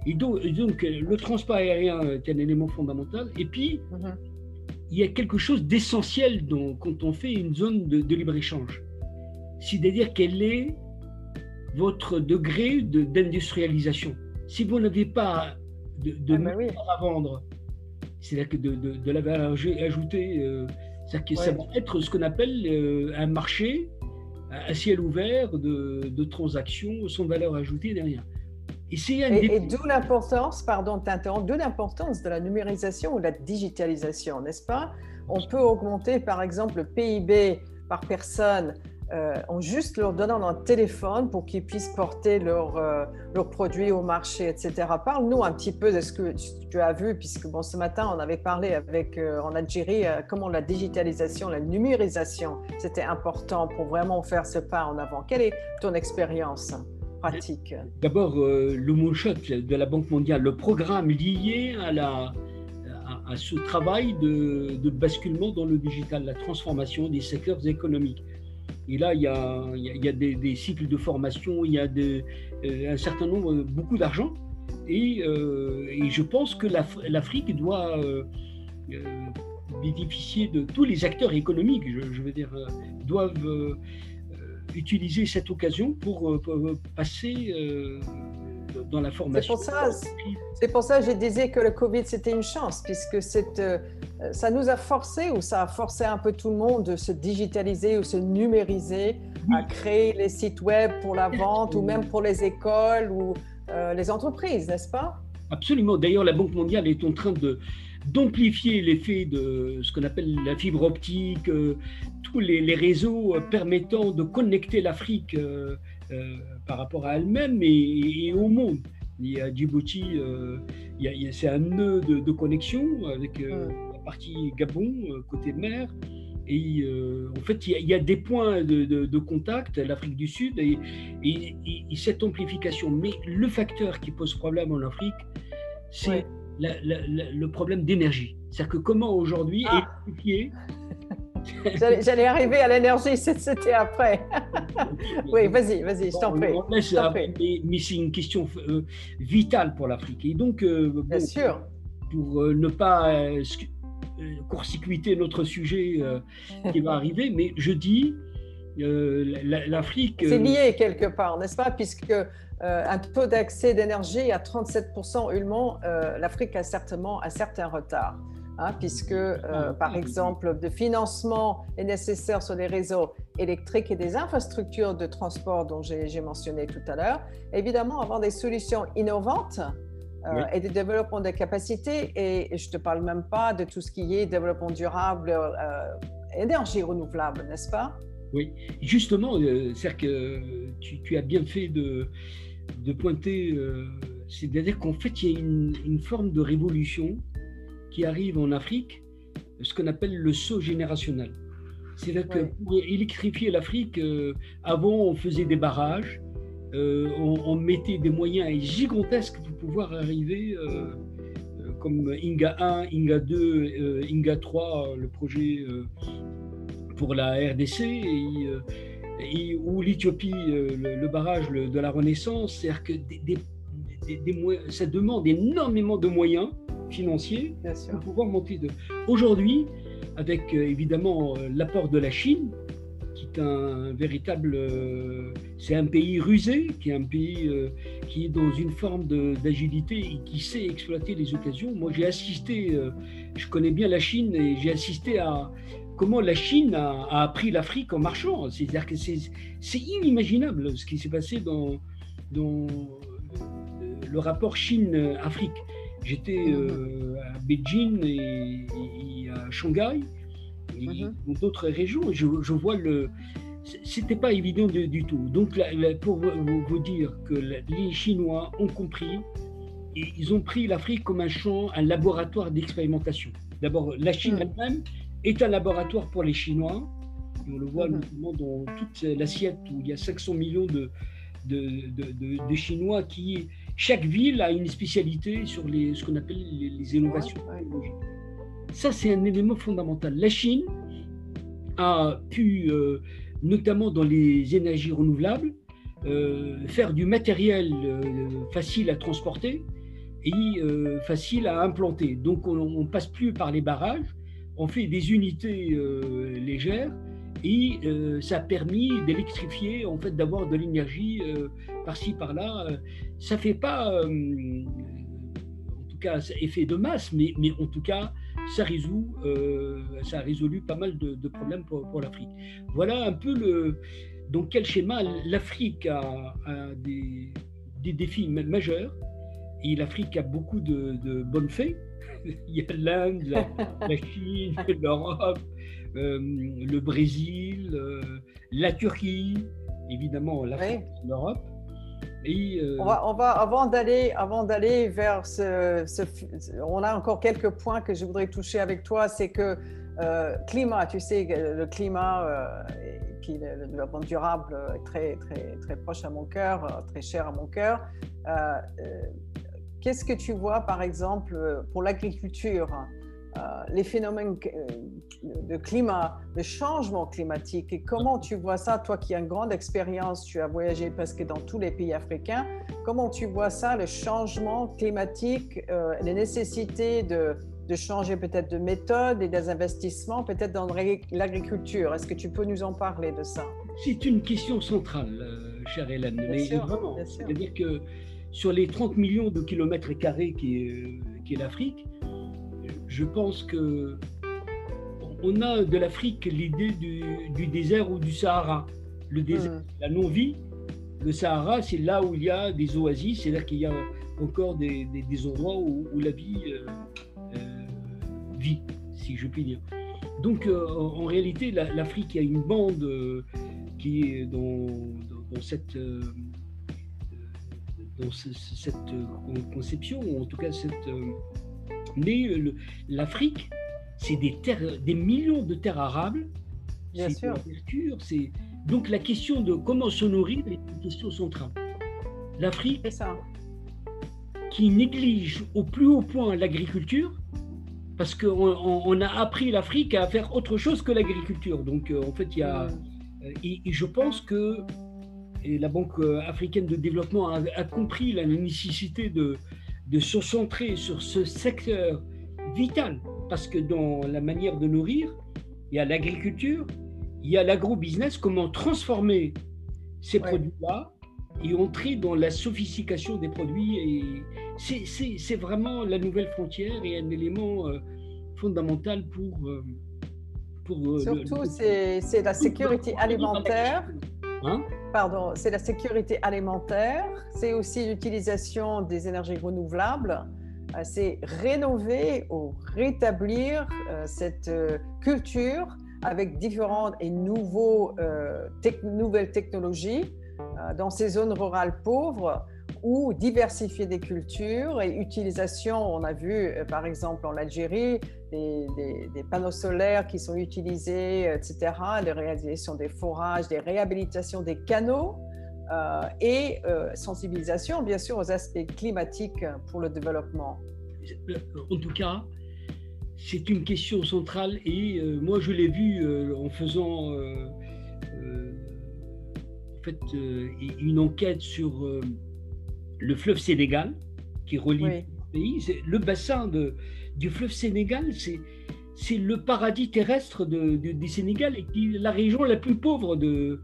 Et donc, le transport aérien est un élément fondamental. Et puis, mhm. il y a quelque chose d'essentiel quand on fait une zone de, de libre-échange. C'est-à-dire qu'elle est votre degré d'industrialisation. Si vous n'avez pas de, de ah, à vendre, c'est-à-dire que de, de, la valeur ajoutée, euh, que ça va être ce qu'on appelle euh, un marché à ciel ouvert de, transactions sans valeur ajoutée derrière. Et, et, et d'où l'importance, pardon de d'où l'importance de la numérisation ou de la digitalisation, n'est-ce pas? On peut augmenter par exemple le PIB par personne euh, en juste leur donnant un téléphone pour qu'ils puissent porter leurs euh, produits au marché, etc. Parle-nous un petit peu de ce que tu as vu, puisque bon, ce matin, on avait parlé avec, euh, en Algérie comment la digitalisation, la numérisation, c'était important pour vraiment faire ce pas en avant. Quelle est ton expérience pratique? D'abord, le moonshot de la Banque mondiale, le programme lié à la, à, ce travail de, basculement dans le digital, la transformation des secteurs économiques. Et là, il y a, il y a des, cycles de formation, il y a euh, un certain nombre, beaucoup d'argent. Et, euh, et, je pense que l'Afrique doit euh, bénéficier de tous les acteurs économiques, je, veux dire, doivent utiliser cette occasion pour, passer dans la formation. C'est pour ça, que je disais que le Covid c'était une chance, puisque cette, ça nous a forcé, ou ça a forcé un peu tout le monde de se digitaliser ou se numériser, à créer les sites web pour la vente ou même pour les écoles ou euh, les entreprises, n'est-ce pas? Absolument. D'ailleurs, la Banque mondiale est en train de d'amplifier l'effet de ce qu'on appelle la fibre optique, euh, tous les, réseaux permettant de connecter l'Afrique par rapport à elle-même et, au monde. Il y a Djibouti, c'est un nœud de, connexion avec partie Gabon, euh, côté mer. Et euh, en fait, il y, a des points de, contact, l'Afrique du Sud, et, cette amplification. Mais le facteur qui pose problème en Afrique, c'est le problème d'énergie. C'est-à-dire que comment aujourd'hui ah. J'allais arriver à l'énergie, c'était après. oui, vas-y, vas-y, je t'en prie. Mais, c'est une question euh, vitale pour l'Afrique. Et donc, Bien sûr. pour ne pas court-circuiter notre sujet euh, qui va arriver, mais je dis euh, l'Afrique. C'est lié quelque part, n'est-ce pas? Puisque un taux d'accès d'énergie à 37% Ulmont, l'Afrique a certainement un certain retard. hein, puisque, euh, par exemple, de financement est nécessaire sur les réseaux électriques et des infrastructures de transport dont j'ai mentionné tout à l'heure. Évidemment, avoir des solutions innovantes euh, et des développements de capacités, et je ne te parle même pas de tout ce qui est développement durable, euh, énergie renouvelable, n'est-ce pas? Oui, justement, c'est-à-dire que tu, as bien fait de, de pointer c'est-à-dire qu'en fait, il y a une, forme de révolution qui arrive en Afrique, ce qu'on appelle le saut générationnel. C'est-à-dire que pour électrifier l'Afrique, euh, avant, on faisait des barrages, euh, on, mettait des moyens gigantesques pour pouvoir arriver, euh, comme Inga 1, Inga 2, Inga 3, le projet pour la RDC, et, ou l'Éthiopie, le, barrage de la Renaissance. C'est-à-dire que des ça demande énormément de moyens financiers pour pouvoir monter de. Aujourd'hui, avec euh, évidemment euh, l'apport de la Chine, est un véritable, euh, c'est un pays rusé, qui est un pays qui est dans une forme d'agilité et qui sait exploiter les occasions. Moi, j'ai assisté, je connais bien la Chine et j'ai assisté à comment la Chine a, appris l'Afrique en marchant. C'est-à-dire que c'est inimaginable ce qui s'est passé dans, le rapport Chine-Afrique. J'étais euh, à Beijing et, à Shanghai, et mhm. d'autres régions, je, je vois le. C'était pas évident du tout. Donc, pour vous, dire que les Chinois ont compris, et ils ont pris l'Afrique comme un champ, un laboratoire d'expérimentation. D'abord, la Chine mhm. elle-même est un laboratoire pour les Chinois. on le voit notamment dans toute l'assiette où il y a 500 millions de, de, de, de Chinois qui chaque ville a une spécialité sur les, ce qu'on appelle les, innovations technologiques. Ça, c'est un élément fondamental. La Chine a pu, euh, notamment dans les énergies renouvelables, euh, faire du matériel euh, facile à transporter et facile à implanter. Donc, on ne passe plus par les barrages, on fait des unités légères et ça a permis d'électrifier, en fait, d'avoir de l'énergie par-ci, par-là. Ça fait pas, en tout cas, effet de masse, mais, mais en tout cas, ça résout, ça a résolu pas mal de, problèmes pour, pour l'Afrique. Voilà un peu le. Donc, quel schéma L'Afrique a, des, des, défis majeurs et l'Afrique a beaucoup de, de bonnes fées. Il y a l'Inde, la Chine, l'Europe, euh, le Brésil, euh, la Turquie, évidemment l'Europe. Et, euh, on, va, avant d'aller avant d'aller vers ce, on a encore quelques points que je voudrais toucher avec toi c'est que climat tu sais le climat qui le développement durable est très très très proche à mon cœur très cher à mon cœur. Qu'est-ce que tu vois par exemple pour l'agriculture? euh, les phénomènes euh, de climat, de changement climatique et comment tu vois ça, toi qui as une grande expérience, tu as voyagé presque dans tous les pays africains, comment tu vois ça, le changement climatique, euh, les nécessités de, de changer peut-être de méthode et des investissements peut-être dans l'agriculture? Est-ce que tu peux nous en parler de ça? C'est une question centrale, chère Hélène. vraiment, c'est-à-dire que sur les 30 millions de kilomètres carrés qui est, qui est l'Afrique, je pense que on a de l'Afrique l'idée du, désert ou du Sahara. Le désert, hmm. la non-vie. Le Sahara, c'est là où il y a des oasis, c'est là qu'il y a encore des, endroits où, la vie euh, euh, vit, si je puis dire. Donc, euh, en, réalité, l'Afrique, il y a une bande qui est dans, cette, dans cette conception, ou en tout cas cette mais l'Afrique, c'est des, terres, des millions de terres arables. Bien sûr. C'est donc la question de comment se nourrir est une question centrale. L'Afrique, qui néglige au plus haut point l'agriculture, parce qu'on on, a appris l'Afrique à faire autre chose que l'agriculture. Donc, euh, en fait, il y a. Mm. Euh, et, je pense que et la Banque africaine de développement a compris la nécessité de, de se centrer sur ce secteur vital, parce que dans la manière de nourrir, il y a l'agriculture, il y a l'agro-business, comment transformer ces produits-là et entrer dans la sophistication des produits. Et c'est vraiment la nouvelle frontière et un élément euh, fondamentale pour... pour Surtout, c'est la sécurité alimentaire. Hein C'est la sécurité alimentaire, c'est aussi l'utilisation des énergies renouvelables, c'est rénover ou rétablir cette culture avec différentes et nouvelles technologies dans ces zones rurales pauvres ou diversifier des cultures et utilisation. On a vu, euh, par exemple, en Algérie, des, panneaux solaires qui sont utilisés, etc., les réalisations des forages, des réhabilitations des canaux euh, et euh, sensibilisation, bien sûr, aux aspects climatiques pour le développement. En tout cas, c'est une question centrale et moi, je l'ai vu en faisant en fait, une enquête sur le fleuve Sénégal, qui relie le pays. Le bassin de, du fleuve Sénégal, c'est le paradis terrestre de, du Sénégal et qui la région la plus pauvre de,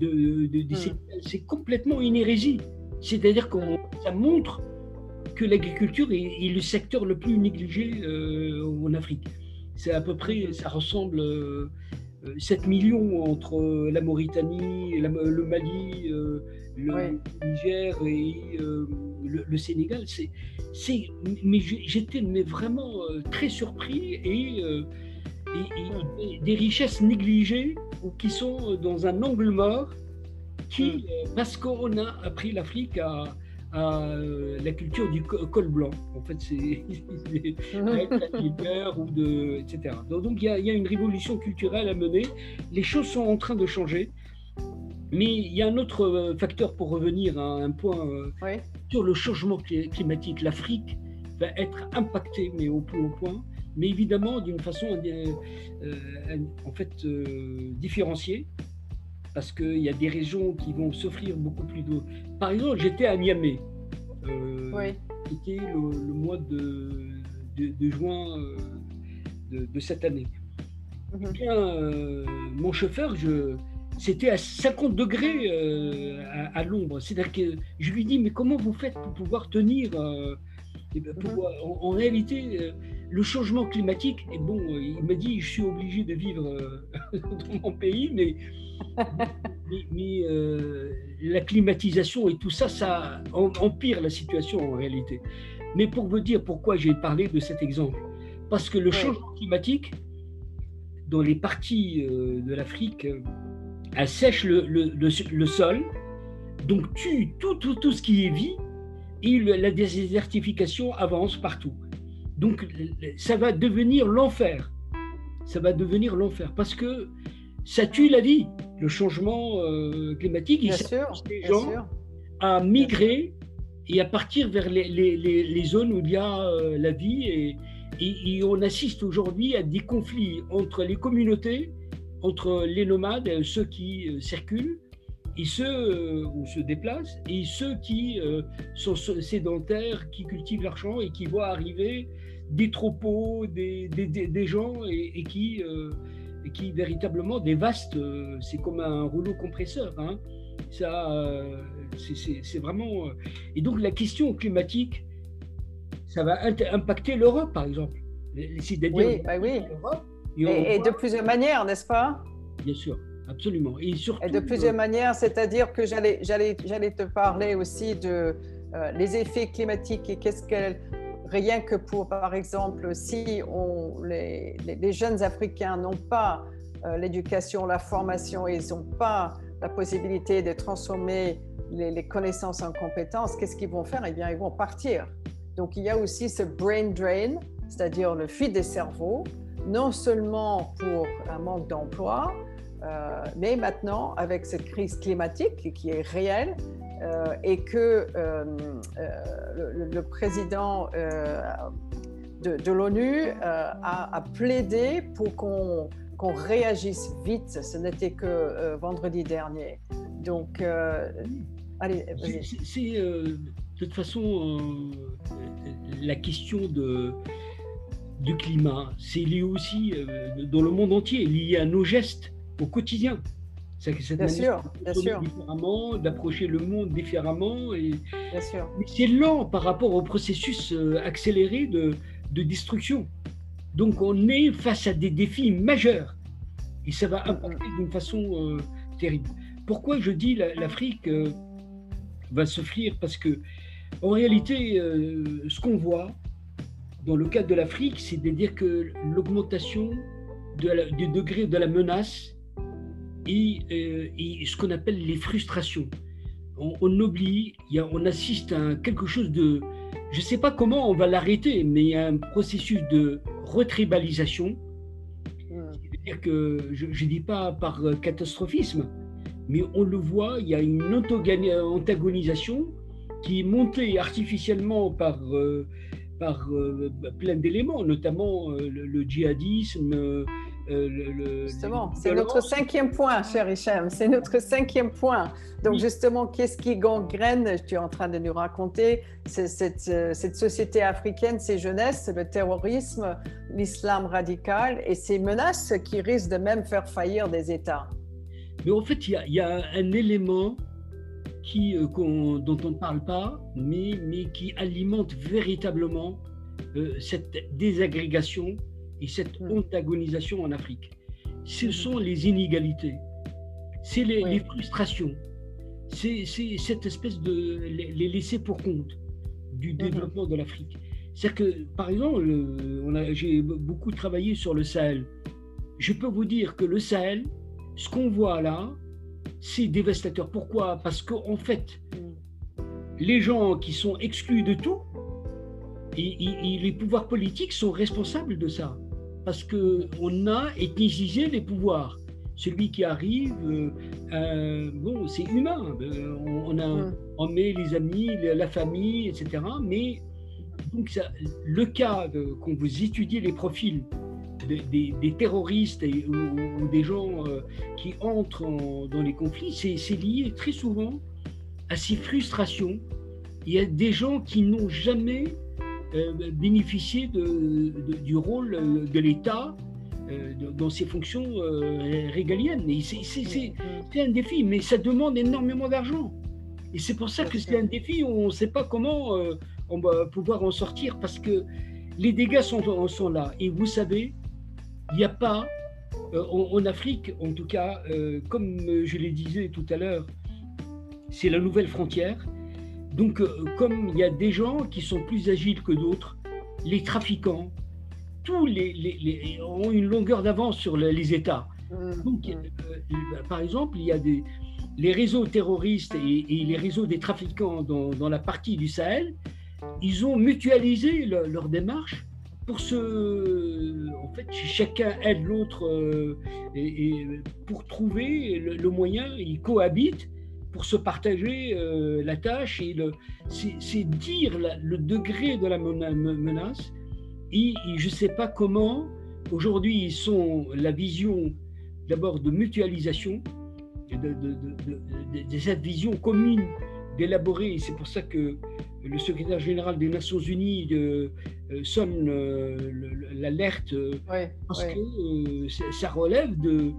de, du hmm. Sénégal. C'est complètement une hérésie. C'est-à-dire que ça montre que l'agriculture est, le secteur le plus négligé euh, en Afrique. C'est à peu près, ça ressemble 7 euh, millions entre la Mauritanie, le Mali, euh, le Niger et euh, le, Sénégal. C'est, c'est, mais j'étais mais vraiment très surpris et, des richesses négligées ou qui sont dans un angle mort, qui, parce qu'on a appris l'Afrique à, la culture du col blanc. En fait, c'est la ou de, etc. Donc, il y, y, a une révolution culturelle à mener. Les choses sont en train de changer. Mais il y a un autre euh, facteur pour revenir à un point euh, sur le changement climatique. L'Afrique va être impactée, mais au plus haut point, mais évidemment d'une façon euh, en fait différenciée, parce qu'il y a des régions qui vont s'offrir beaucoup plus d'eau. Par exemple, j'étais à Niamey. C'était le, mois de, de, juin de, cette année. Mhm. Eh bien, mon chauffeur, je, c'était à 50 degrés euh, à, l'ombre. C'est-à-dire que je lui dis, mais comment vous faites pour pouvoir tenir euh, ben, mhm. en, réalité, euh, le changement climatique, et bon, il m'a dit, je suis obligé de vivre dans mon pays, mais, mais, la climatisation et tout ça, ça empire la situation en réalité. Mais pour vous dire pourquoi j'ai parlé de cet exemple, parce que le changement climatique, dans les parties de l'Afrique, assèche le, le, le, sol, donc tue tout, tout, tout, ce qui est vie, et la désertification avance partout. Donc ça va devenir l'enfer. Ça va devenir l'enfer parce que ça tue la vie. Le changement euh, climatique, il pousse les gens à migrer et à partir vers les, les, les, zones où il y a euh, la vie. Et, et on assiste aujourd'hui à des conflits entre les communautés entre les nomades, ceux qui euh, circulent, et ceux euh, où se déplacent, et ceux qui euh, sont sédentaires, qui cultivent leur champ et qui voient arriver des troupeaux, des, des, gens et, qui, qui véritablement dévastent. c'est comme un rouleau compresseur. Hein. Ça, c'est vraiment. Et donc la question climatique, ça va impacter l'Europe, par exemple. C'est-à-dire oui, bah oui. l'Europe et, de plusieurs manières, n'est-ce pas? Bien sûr, absolument. Et, surtout, et de plusieurs manières, c'est-à-dire que j'allais, j'allais, j'allais te parler aussi de euh, les effets climatiques et qu'est-ce qu'elle rien que pour, par exemple, si les, jeunes Africains n'ont pas euh, l'éducation, la formation ils n'ont pas la possibilité de transformer les, les connaissances en compétences, qu'est-ce qu'ils vont faire? Eh bien, ils vont partir. Donc, il y a aussi ce brain drain, c'est-à-dire le fuite des cerveaux, non seulement pour un manque d'emploi, euh, mais maintenant avec cette crise climatique qui est réelle euh, et que euh, le, président de, l'ONU a, plaidé pour qu'on réagisse vite. Ce n'était que vendredi dernier. Donc, allez, C'est de toute façon la question de du climat, c'est lié aussi dans le monde entier, lié à nos gestes au quotidien. C'est cette bien sûr, bien sûr. différemment, d'approcher le monde différemment. Et... Bien sûr. Mais c'est lent par rapport au processus euh, accéléré de, de destruction. Donc on est face à des défis majeurs et ça va impacter d'une façon terrible. Pourquoi je dis l'Afrique va s'offrir Parce que en réalité, ce qu'on voit dans le cas de l'Afrique, c'est de dire que l'augmentation du degré de la menace et, et ce qu'on appelle les frustrations on, oublie, on assiste à quelque chose de, je ne sais pas comment on va l'arrêter, mais il y a un processus de retribalisation. C'est-à-dire que je ne dis pas par catastrophisme, mais on le voit, il y a une antagonisation qui est montée artificiellement par, euh, par euh, plein d'éléments, notamment euh, le, djihadisme, euh, justement, c'est notre cinquième point, cher Hichem, c'est notre cinquième point. Donc justement, qu'est-ce qui gangrène, tu es en train de nous raconter, cette, euh, cette, société africaine, ces jeunesses, le terrorisme, l'islam radical et ces menaces qui risquent de même faire faillir des États? Mais en fait, il y, a un élément qui, euh, dont on ne parle pas, mais, mais qui alimente véritablement cette désagrégation et cette hmm. antagonisation en Afrique. Ce hmm. sont les inégalités, c'est les, frustrations, c'est cette espèce de les, laisser pour compte du hmm. développement de l'Afrique. C'est-à-dire que, par exemple, j'ai beaucoup travaillé sur le Sahel. Je peux vous dire que le Sahel, ce qu'on voit là, c'est dévastateur. Pourquoi? Parce qu'en en fait, les gens qui sont exclus de tout, et, les pouvoirs politiques sont responsables de ça parce qu'on a ethnicisé les pouvoirs. Celui qui arrive, euh, euh, bon, c'est humain. Euh, on, a, mm. on met les amis, la famille, etc. Mais donc ça, le cas quand vous étudiez les profils des, terroristes ou, des gens qui entrent dans les conflits, c'est lié très souvent à ces frustrations. Il y a des gens qui n'ont jamais bénéficier de, du rôle euh, de l'État euh, dans ses fonctions régaliennes. C'est un défi, mais ça demande énormément d'argent. Et c'est pour ça que c'est un défi on ne sait pas comment on va pouvoir en sortir parce que les dégâts sont, sont là. Et vous savez, il n'y a pas, en, Afrique en tout cas, comme je le disais tout à l'heure, c'est la nouvelle frontière. Donc, euh, comme il y a des gens qui sont plus agiles que d'autres, les trafiquants, tous les, ont une longueur d'avance sur les États. Mmh, Donc, mmh. Euh, par exemple, il y a des, les réseaux terroristes et, les réseaux des trafiquants dans, la partie du Sahel, ils ont mutualisé leur démarche pour se. En fait, chacun aide l'autre euh, et, pour trouver le, le, moyen, ils cohabitent pour se partager euh, la tâche et c'est dire le degré de la menace. Et, je ne sais pas comment, aujourd'hui, ils sont la vision d'abord de mutualisation, de, cette vision commune d'élaborer. C'est pour ça que le secrétaire général des Nations Unies sonne l'alerte, parce que ça relève de,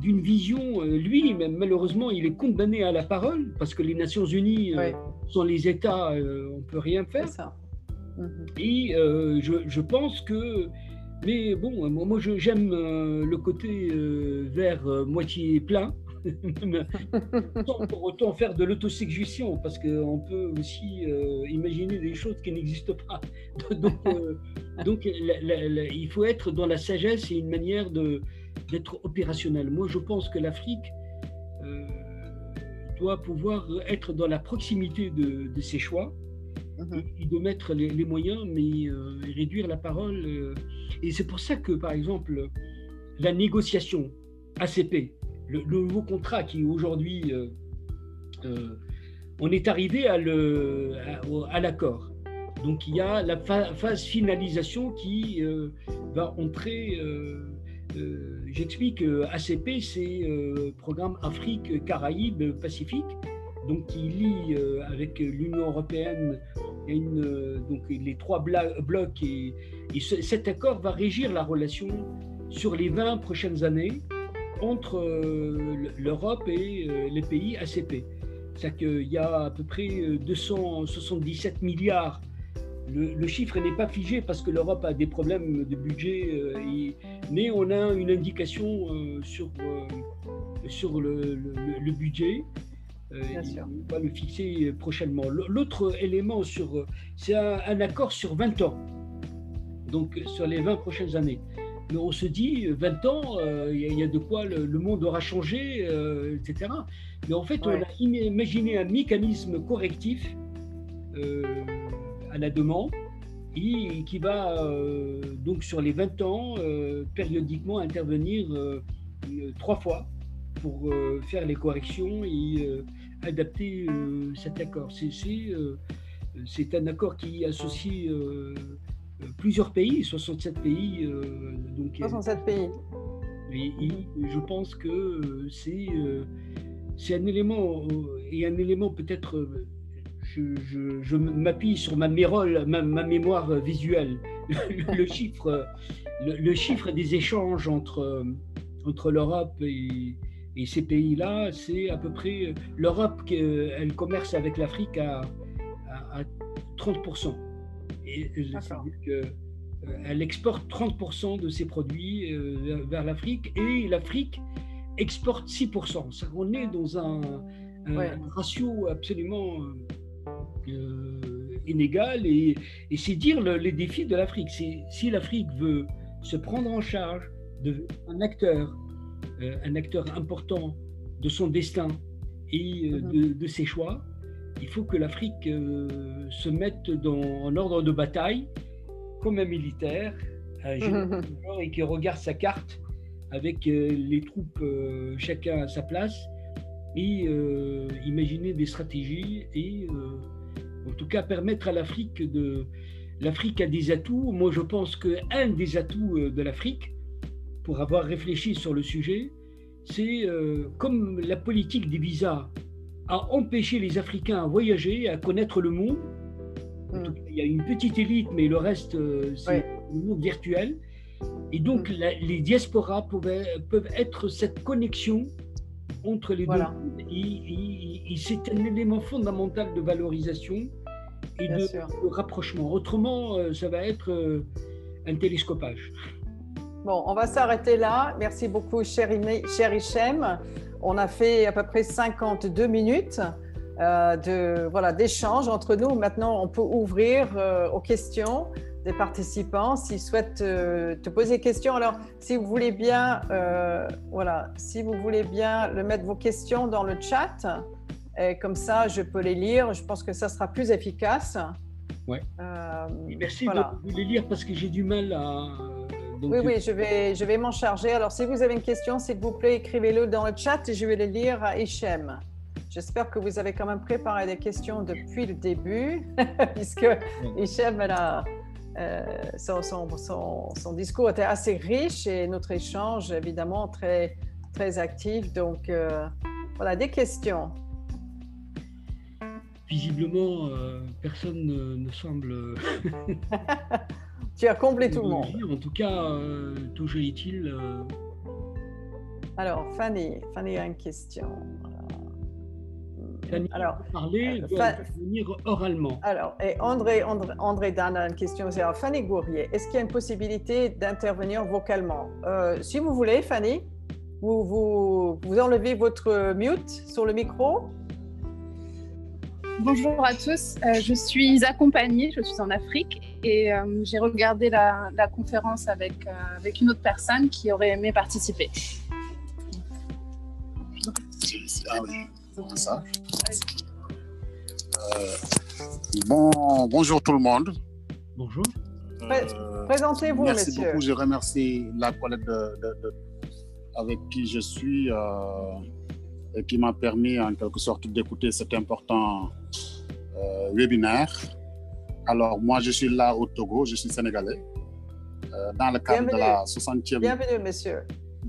d'une vision, euh, lui, même malheureusement, il est condamné à la parole parce que les Nations Unies euh, sont les États, euh, on ne peut rien faire. Ça. Mhm. Et je, pense que, mais bon, moi j'aime le côté vert moitié plein, sans pour autant faire de l'autosuggestion parce qu'on peut aussi imaginer des choses qui n'existent pas. donc, donc il faut être dans la sagesse et une manière de d'être opérationnel. Moi, je pense que l'Afrique euh, doit pouvoir être dans la proximité de, ses choix mhm. et, de mettre les, moyens, mais euh, réduire la parole. Euh. et c'est pour ça que, par exemple, la négociation ACP, le, nouveau contrat qui aujourd'hui, on est arrivé à l'accord. Donc il y a la phase finalisation qui va entrer euh, j'explique, ACP, c'est euh, Programme Afrique, Caraïbes, Pacifique, donc qui lie euh, avec l'Union européenne une, donc les trois blocs. Et, cet accord va régir la relation sur les 20 prochaines années entre l'Europe et les pays ACP. C'est-à-dire qu'il y a à peu près 277 milliards le, chiffre n'est pas figé parce que l'Europe a des problèmes de budget, mais on a une indication sur, sur le, budget. on va le fixer prochainement. L'autre élément, sur, c'est un, accord sur 20 ans, donc sur les 20 prochaines années. Mais on se dit, 20 ans, il y, a de quoi le, monde aura changé, etc. Mais en fait, on a imaginé un mécanisme correctif à la demande et qui va euh, donc sur les 20 ans euh, périodiquement intervenir euh, trois fois pour faire les corrections et adapter cet accord. C'est un accord qui associe plusieurs pays, 67 pays. donc, 67 pays. Et, je pense que c'est c'est un élément et un élément peut-être je, m'appuie sur ma, ma, mémoire visuelle. le, chiffre, le, chiffre des échanges entre, entre l'Europe et, ces pays-là, c'est à peu près l'Europe, elle commerce avec l'Afrique à, à, 30%. Et euh, elle exporte 30% de ses produits euh, vers l'Afrique et l'Afrique exporte 6%. Ça, on est dans un, ratio absolument euh, euh, inégal et, c'est dire les défis de l'Afrique. Si l'Afrique veut se prendre en charge de un acteur, euh, un acteur important de son destin et euh, mhm. de, ses choix, il faut que l'Afrique se mette dans, en ordre de bataille comme un militaire, mhm. et qui regarde sa carte avec les troupes chacun à sa place et imaginer des stratégies et en tout cas permettre à l'Afrique de... L'Afrique a des atouts. Moi, je pense qu'un des atouts euh, de l'Afrique, pour avoir réfléchi sur le sujet, c'est euh, comme la politique des visas a empêché les Africains à voyager, à connaître le monde. Hmm. il y a une petite élite, mais le reste, euh, c'est le monde virtuel. Et donc, hmm. les diasporas peuvent être cette connexion entre les deux. Et, c'est un élément fondamental de valorisation et de, rapprochement. Autrement, euh, ça va être euh, un télescopage. Bon, on va s'arrêter là. Merci beaucoup, cher, cher Hichem. On a fait à peu près 52 minutes euh, de voilà d'échange entre nous. Maintenant, on peut ouvrir aux questions des participants s'ils souhaitent euh, te poser des questions. Alors, si vous voulez bien, euh, voilà, si vous voulez bien le mettre vos questions dans le chat, et comme ça, je peux les lire. Je pense que ça sera plus efficace. Ouais. Euh, merci de, les lire parce que j'ai du mal à. oui, oui, je vais, je vais m'en charger. Alors, si vous avez une question, s'il vous plaît, écrivez-le dans le chat et je vais les lire à Hichem. J'espère que vous avez quand même préparé des questions depuis le début, puisque Hichem, elle a, euh, son, son, son, discours était assez riche et notre échange, évidemment, très, très actif. Donc, euh, voilà, des questions. Visiblement, euh, personne ne, semble. tu as comblé tout le monde. En tout cas, toujours est-il. Alors, Fanny, Fanny a une question alors, parler euh, venir oralement. Alors, et André, André, André Dan a une question. C'est Fanny Gourrier. Est-ce qu'il y a une possibilité d'intervenir vocalement? Euh, Si vous voulez, Fanny, vous, vous, vous enlevez votre mute sur le micro. Bonjour à tous, euh, je suis accompagnée, je suis en Afrique et j'ai regardé la, la, conférence avec, avec une autre personne qui aurait aimé participer. Ah oui. Ça. Euh, bon, bonjour tout le monde. Bonjour. Euh, présentez-vous, merci beaucoup. Je remercie la collègue avec qui je suis euh, et qui m'a permis en quelque sorte d'écouter cet important webinaire. Alors, moi, je suis là au Togo, je suis sénégalais, dans le cadre de la 60e. Bienvenue, monsieur.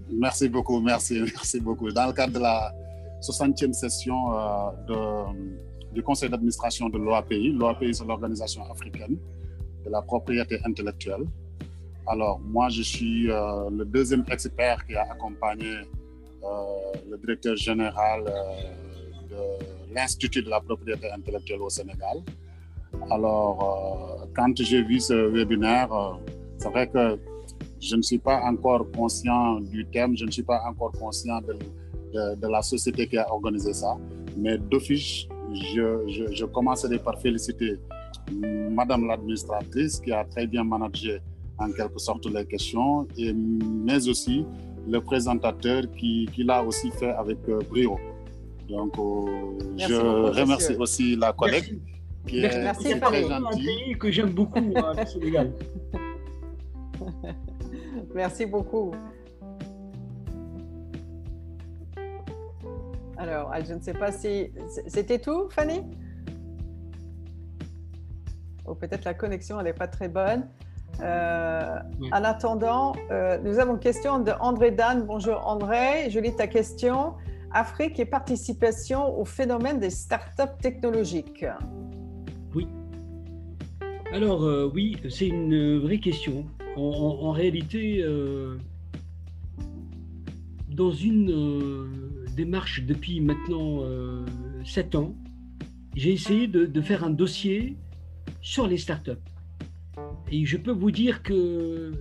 Merci beaucoup, merci, merci beaucoup. Dans le cadre de la 60e session euh, du conseil d'administration de l'OAPI. L'OAPI, c'est l'organisation africaine de la propriété intellectuelle. Alors, moi, je suis euh, le deuxième expert qui a accompagné euh, le directeur général de l'Institut de la propriété intellectuelle au Sénégal. Alors, quand j'ai vu ce webinaire, c'est vrai que je ne suis pas encore conscient du thème, je ne suis pas encore conscient de, de, la société qui a organisé ça. Mais d'office, je, je, je, commencerai par féliciter Madame l'administratrice qui a très bien managé en quelque sorte les questions, et, mais aussi le présentateur qui, qui l'a aussi fait avec euh, brio. Donc, euh, je remercie aussi la collègue qui est Merci, très gentille. que j'aime beaucoup au Sénégal. Merci beaucoup. Alors, je ne sais pas si... C'était tout, Fanny? Ou peut-être la connexion, elle n'est pas très bonne. Euh, en attendant, euh, nous avons une question de André Dan. Bonjour André, je lis ta question. Afrique et participation au phénomène des startups technologiques. Oui. Alors euh, oui, c'est une vraie question. En, réalité, dans une démarche depuis maintenant sept ans, j'ai essayé de faire un dossier sur les startups. Et je peux vous dire que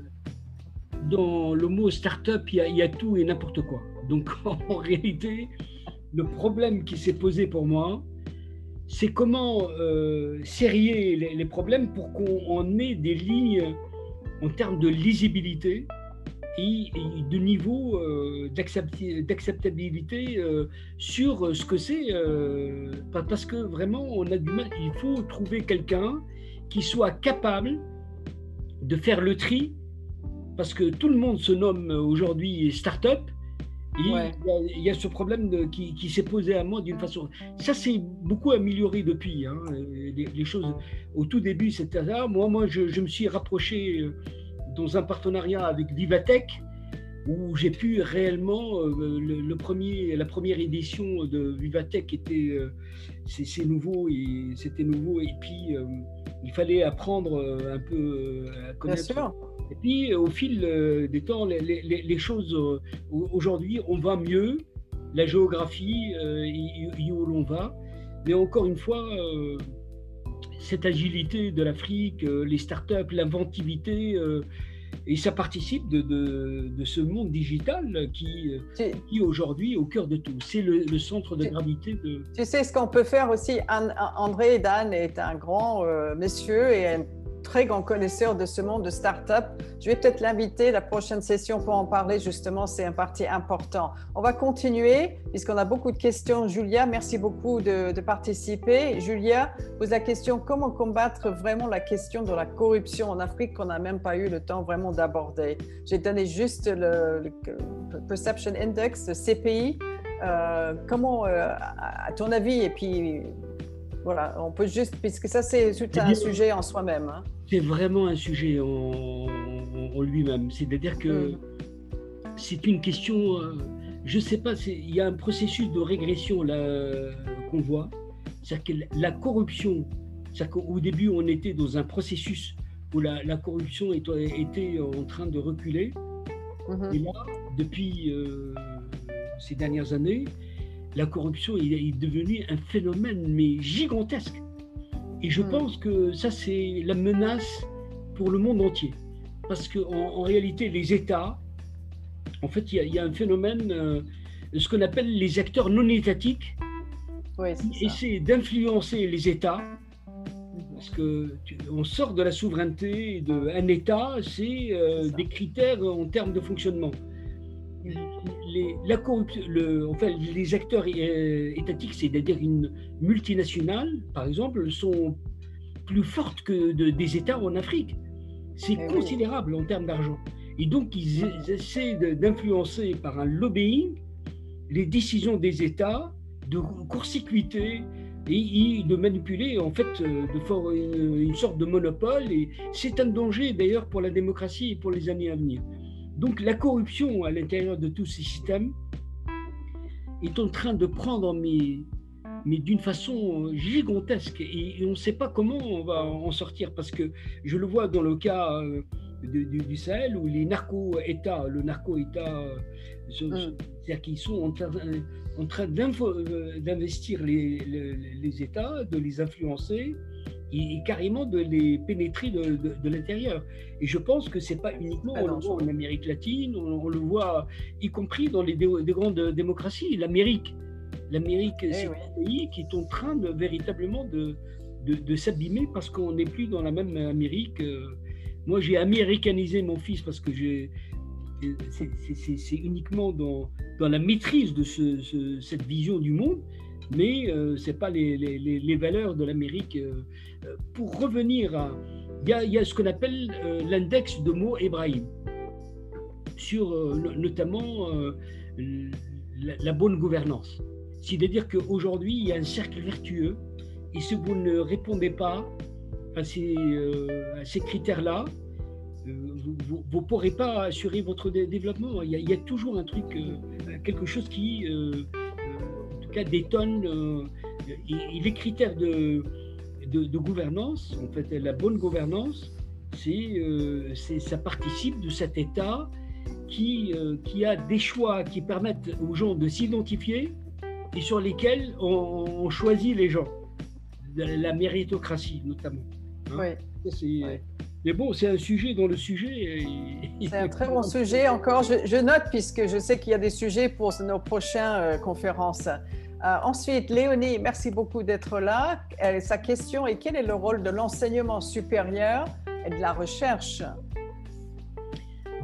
dans le mot start-up, il y a, tout et n'importe quoi. Donc en réalité, le problème qui s'est posé pour moi, c'est comment euh, serrer les, problèmes pour qu'on ait des lignes en termes de lisibilité et, de niveau euh, d'acceptabilité euh, sur ce que c'est. parce que vraiment, on a du mal. Il faut trouver quelqu'un qui soit capable de faire le tri, parce que tout le monde se nomme aujourd'hui start-up. il, y a, ce problème qui, s'est posé à moi d'une façon. Ça s'est beaucoup amélioré depuis. Hein. Les, choses, au tout début, c'était ça. Moi, moi je, me suis rapproché euh, dans un partenariat avec Vivatech, où j'ai pu réellement. Euh, le, premier, la première édition de Vivatech était. Euh, c'est nouveau et c'était nouveau. Et puis il fallait apprendre euh, un peu euh, à connaître. Et puis, au fil euh, des temps, les, choses, aujourd'hui, on va mieux. La géographie, y, où l'on va. Mais encore une fois, cette agilité de l'Afrique, les startups, l'inventivité, et ça participe de, de, ce monde digital qui, qui aujourd'hui est au cœur de tout. C'est le, centre de gravité de... Tu sais ce qu'on peut faire aussi. André Dan est un grand euh, monsieur et très grand connaisseur de ce monde de start-up. Je vais peut-être l'inviter la prochaine session pour en parler. Justement, c'est un parti important. On va continuer puisqu'on a beaucoup de questions. Julia, merci beaucoup de, participer. Julia pose la question comment combattre vraiment la question de la corruption en Afrique qu'on n'a même pas eu le temps vraiment d'aborder? J'ai donné juste le, Perception Index, le CPI. Euh, comment, euh, à ton avis, et puis voilà, on peut juste, puisque ça c'est un sujet en soi-même. Hein. C'est vraiment un sujet en, lui-même. C'est-à-dire que mm. c'est une question, euh, je ne sais pas, il y a un processus de régression là qu'on voit. C'est-à-dire que la corruption, c'est qu'au début on était dans un processus où la, corruption était, en train de reculer. Mm-hmm. Et là, depuis euh, ces dernières années, la corruption est, devenue un phénomène mais gigantesque. Et je hmm. pense que ça, c'est la menace pour le monde entier. Parce qu'en en, réalité, les États, en fait, il y, a un phénomène, euh, ce qu'on appelle les acteurs non étatiques, qui essaient d'influencer les États. Parce qu'on sort de la souveraineté d'un État, c'est euh, des critères en termes de fonctionnement les, la le, enfin, les acteurs euh, étatiques, c'est-à-dire une multinationale, par exemple, sont plus fortes que des États en Afrique. C'est eh considérable en termes d'argent. Et donc, ils, essaient d'influencer par un lobbying les décisions des États, de court-circuiter et, de manipuler, en fait, euh, de faire une, une sorte de monopole. Et c'est un danger, d'ailleurs, pour la démocratie et pour les années à venir. Donc la corruption à l'intérieur de tous ces systèmes est en train de prendre, mais, mais d'une façon gigantesque. Et, on ne sait pas comment on va en sortir, parce que je le vois dans le cas euh, du, Sahel, où les narco-États, le narco-État, euh, mm. c'est-à-dire qu'ils sont en, train, euh, d'investir les, les, États, de les influencer, et, carrément de les pénétrer de, l'intérieur. Et je pense que c'est pas uniquement, on le voit en Amérique latine, on, le voit y compris dans les, grandes démocraties. L'Amérique, l'Amérique, eh c'est un pays qui est en train de, véritablement de, de, s'abîmer parce qu'on n'est plus dans la même Amérique. Moi, j'ai américanisé mon fils parce que j'ai c'est uniquement dans, dans, la maîtrise de ce, cette vision du monde mais euh, ce n'est pas les, les, les, valeurs de l'Amérique. Euh, euh, pour revenir. Il y a, y a, ce qu'on appelle l'index de mots Ebrahim, sur notamment la, bonne gouvernance. C'est-à-dire qu'aujourd'hui, il y a un cercle vertueux, et si vous ne répondez pas à ces, ces critères-là, vous ne pourrez pas assurer votre développement. Il y, a, il y, a, toujours un truc, quelque chose qui des tonnes. Euh, et, les critères de, de, gouvernance, en fait, la bonne gouvernance, euh, c'est, ça participe de cet État qui, euh, qui a des choix qui permettent aux gens de s'identifier et sur lesquels on, choisit les gens. La, méritocratie, notamment. Hein. Mais bon, c'est un sujet dans le sujet. C'est un très bon sujet encore. Je, note puisque je sais qu'il y a des sujets pour nos prochaines conférences. Euh, ensuite, Léonie, merci beaucoup d'être là. sa question est quel est le rôle de l'enseignement supérieur et de la recherche?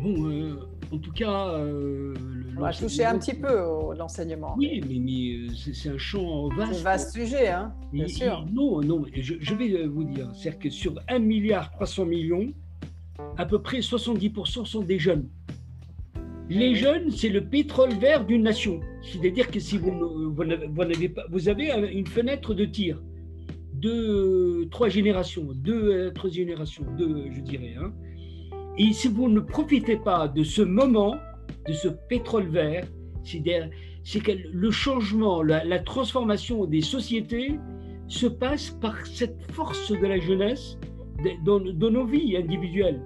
Bon, euh, en tout cas. Euh, On va toucher un petit peu l'enseignement. Oui, mais, c'est un champ vaste. C'est un vaste sujet, hein, bien sûr. non, non, je, je, vais vous dire, c'est-à-dire que sur 1 milliard 300 millions, à peu près 70% sont des jeunes. Les jeunes, c'est le pétrole vert d'une nation. C'est-à-dire que si vous, vous, n'avez pas, vous avez une fenêtre de tir de trois générations, deux, trois générations, deux, je dirais. Hein. Et si vous ne profitez pas de ce moment, de ce pétrole vert, c'est que le changement, la, transformation des sociétés se passe par cette force de la jeunesse dans, nos vies individuelles.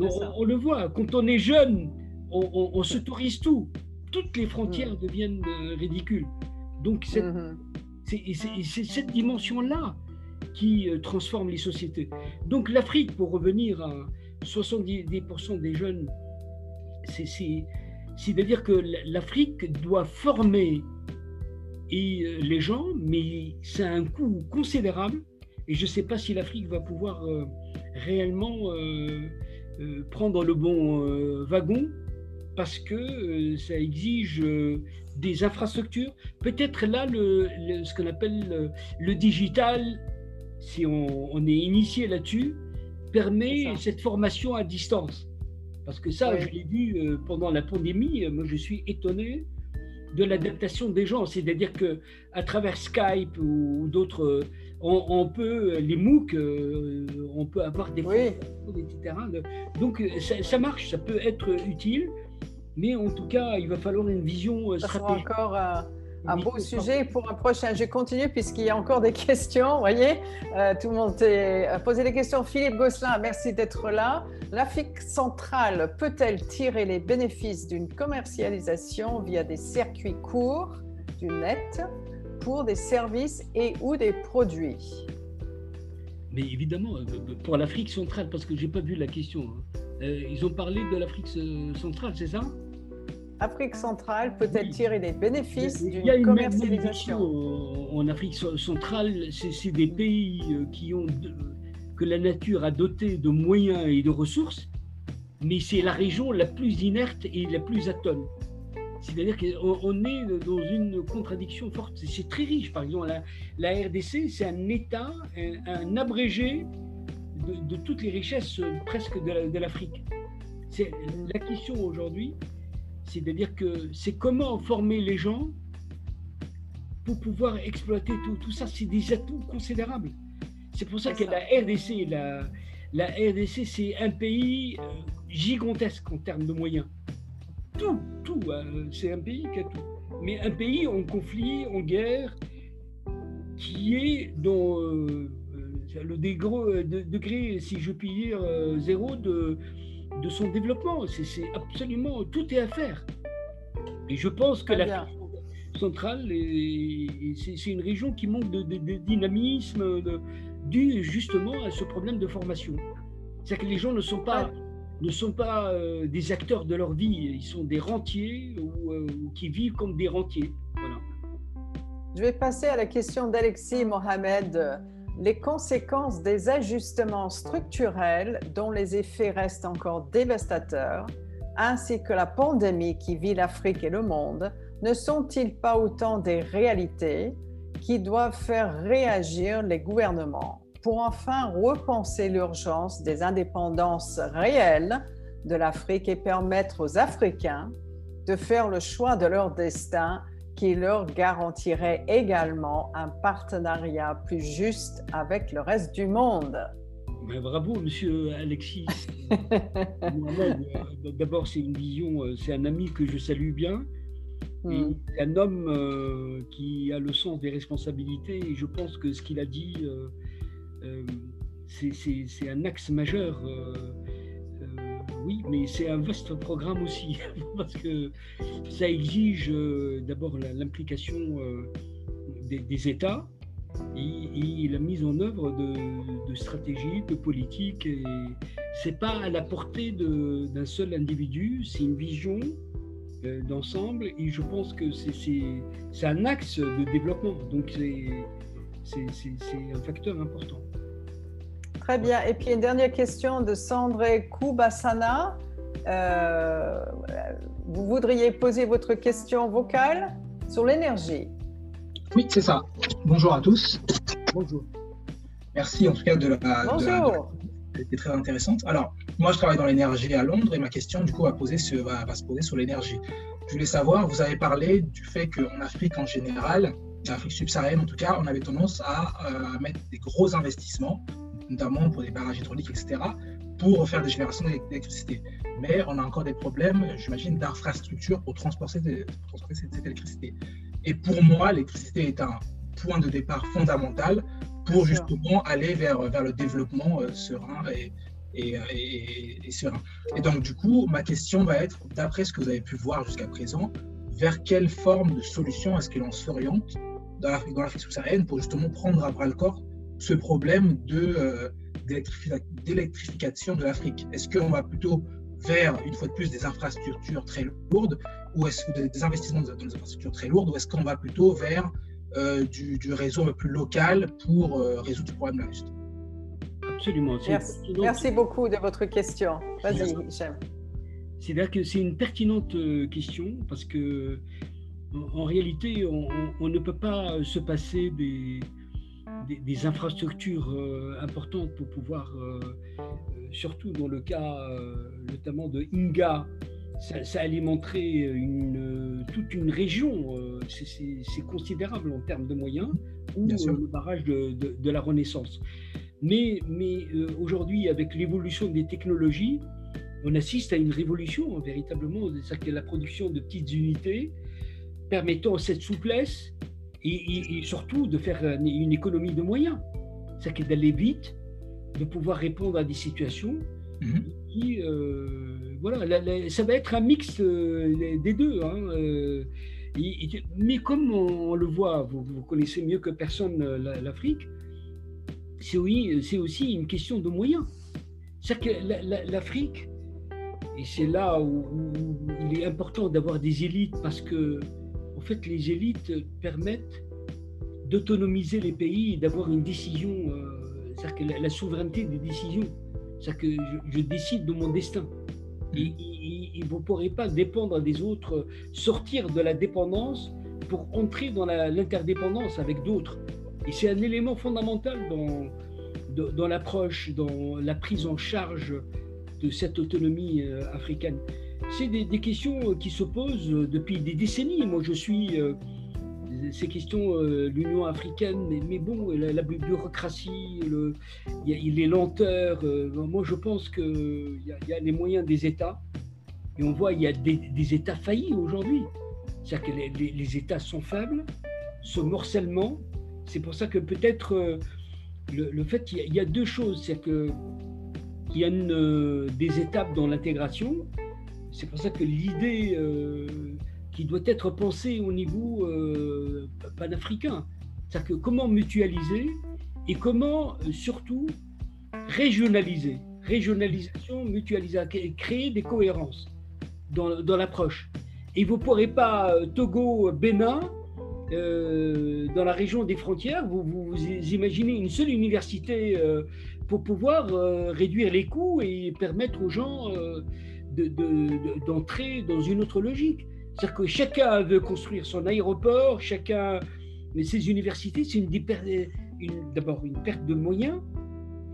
on, le voit, quand on est jeune, on, se tourise tout. Toutes les frontières mm. deviennent euh, ridicules. Donc mm-hmm. c'est cette dimension-là qui euh, transforme les sociétés. Donc l'Afrique, pour revenir à 70% des jeunes, c'est-à-dire que l'Afrique doit former et euh, les gens, mais c'est un coût considérable. Et je ne sais pas si l'Afrique va pouvoir réellement prendre le bon wagon parce que euh, ça exige euh, des infrastructures. Peut-être là, le, ce qu'on appelle le, digital, si on, est initié là-dessus, permet cette formation à distance. Parce que ça, je l'ai vu euh, pendant la pandémie, moi je suis étonné de l'adaptation des gens. C'est-à-dire que à travers Skype ou, d'autres, on, peut, les MOOC, on peut avoir des oui. etc. Donc ça, ça, marche, ça peut être utile. Mais en tout cas, il va falloir une vision euh, stratégique. Ça encore euh, un beau sujet pour un prochain. Je continue puisqu'il y a encore des questions. Vous voyez, euh, tout le monde a posé des questions. Philippe Gosselin, merci d'être là. L'Afrique centrale peut-elle tirer les bénéfices d'une commercialisation via des circuits courts du net pour des services et ou des produits? Mais évidemment, pour l'Afrique centrale, parce que je n'ai pas vu la question. Hein. ils ont parlé de l'Afrique centrale, c'est ça? Afrique centrale peut-elle tirer des bénéfices d'une commercialisation En Afrique centrale, c'est des pays euh, qui ont que la nature a doté de moyens et de ressources, mais c'est la région la plus inerte et la plus atone. C'est-à-dire qu'on est dans une contradiction forte. C'est très riche. Par exemple, la, RDC, c'est un État, un, abrégé de, toutes les richesses presque de l'Afrique. C'est la question aujourd'hui, c'est-à-dire que c'est comment former les gens pour pouvoir exploiter tout, tout ça. C'est des atouts considérables. C'est pour ça que la RDC, la, la RDC, c'est un pays euh, gigantesque en termes de moyens. Tout, tout. Euh, c'est un pays qui a tout. Mais un pays en conflit, en guerre, qui est dans euh, le degré, degré, si je puis dire, zéro de, de son développement. C'est absolument tout est à faire. Et je pense que la centrale, c'est une région qui manque de, dynamisme, dû justement à ce problème de formation. C'est-à-dire que les gens ne sont pas, ne sont pas euh, des acteurs de leur vie, ils sont des rentiers ou, euh, qui vivent comme des rentiers. Voilà. Je vais passer à la question d'Alexis Mohamed. Les conséquences des ajustements structurels dont les effets restent encore dévastateurs, ainsi que la pandémie qui vit l'Afrique et le monde, ne sont-ils pas autant des réalités qui doivent faire réagir les gouvernements pour enfin repenser l'urgence des indépendances réelles de l'Afrique et permettre aux Africains de faire le choix de leur destin qui leur garantirait également un partenariat plus juste avec le reste du monde. bravo, monsieur Alexis. Euh, d'abord, c'est une vision, euh, c'est un ami que je salue bien. Hmm. un homme euh, qui a le sens des responsabilités et je pense que ce qu'il a dit, c'est un axe majeur oui, mais c'est un vaste programme aussi, parce que ça exige euh, d'abord l'implication euh, des, États et, la mise en œuvre de, stratégies, de politiques. Et c'est pas à la portée d'un seul individu, c'est une vision euh, d'ensemble et je pense que c'est un axe de développement, donc c'est un facteur important. Très bien. Et puis une dernière question de Sandré Koubassana. Euh, vous voudriez poser votre question vocale sur l'énergie Oui, c'est ça. Bonjour à tous. Bonjour. Merci en tout cas de la. Bonjour. C'était très intéressante. Alors, moi, je travaille dans l'énergie à Londres et ma question, du coup, va, poser va, va se poser sur l'énergie. Je voulais savoir, vous avez parlé du fait qu'en Afrique en général, en Afrique subsaharienne en tout cas, on avait tendance à, euh, à mettre des gros investissements notamment pour des barrages hydrauliques, etc., pour faire des générations d'électricité. Mais on a encore des problèmes, j'imagine, d'infrastructure pour transporter, cette, électricité. Et pour moi, l'électricité est un point de départ fondamental pour justement aller vers, vers le développement euh, serein et, et, serein. Et donc, du coup, ma question va être, d'après ce que vous avez pu voir jusqu'à présent, vers quelle forme de solution est-ce que l'on s'oriente dans l'Afrique subsaharienne pour justement prendre à bras le corps ce problème de, euh, d'électrification de l'Afrique Est-ce qu'on va plutôt vers, une fois de plus, des infrastructures très lourdes, ou est-ce que des investissements dans des infrastructures très lourdes, ou est-ce qu'on va plutôt vers euh, du, réseau un peu plus local pour euh, résoudre ce problème-là Absolument. Merci. beaucoup de votre question. Vas-y, Hichem. C'est-à-dire que c'est une pertinente question parce que en, réalité, on, ne peut pas se passer des, des, infrastructures euh, importantes pour pouvoir, euh, euh, surtout dans le cas notamment de Inga, ça, alimenterait une, toute une région. c'est considérable en termes de moyens, ou le barrage de, la Renaissance. Mais, mais aujourd'hui, avec l'évolution des technologies, on assiste à une révolution, véritablement, c'est la production de petites unités permettant cette souplesse et, surtout de faire une économie de moyens. C'est-à-dire d'aller vite, de pouvoir répondre à des situations mhm. qui, euh, voilà, ça va être un mix euh, des deux. Hein, euh, mais comme on, le voit, vous, connaissez mieux que personne l'Afrique, c'est oui, c'est aussi une question de moyens. C'est-à-dire que l'Afrique, et c'est là où, il est important d'avoir des élites parce que fait, les élites permettent d'autonomiser les pays et d'avoir une décision, euh, c'est-à-dire que la, souveraineté des décisions. C'est-à-dire que je, décide de mon destin. Et, vous ne pourrez pas dépendre des autres, sortir de la dépendance pour entrer dans l'interdépendance avec d'autres. Et c'est un élément fondamental dans, dans, l'approche, dans la prise en charge de cette autonomie euh, africaine c'est des, questions euh, qui se posent euh, depuis des décennies. Moi, je suis euh, ces questions, l'Union africaine, mais, bon, la, bureaucratie, le, y a, les lenteurs. moi, je pense qu'il y, y, a les moyens des États, et on voit il y a des, États faillis aujourd'hui. C'est-à-dire que les, États sont faibles, ce morcellement. C'est pour ça que peut-être le, fait, il y, a deux choses. C'est qu'il y a des étapes dans l'intégration c'est pour ça que l'idée euh, qui doit être pensée au niveau euh, panafricain, c'est-à-dire que comment mutualiser et comment surtout régionaliser, régionalisation, mutualisation, créer des cohérences dans, l'approche. Et vous ne pourrez pas, Togo, Bénin, dans la région des frontières, vous, imaginez une seule université pour pouvoir réduire les coûts et permettre aux gens d'entrer dans une autre logique. C'est-à-dire que chacun veut construire son aéroport, chacun. Mais ces universités, c'est une, d'abord une perte de moyens,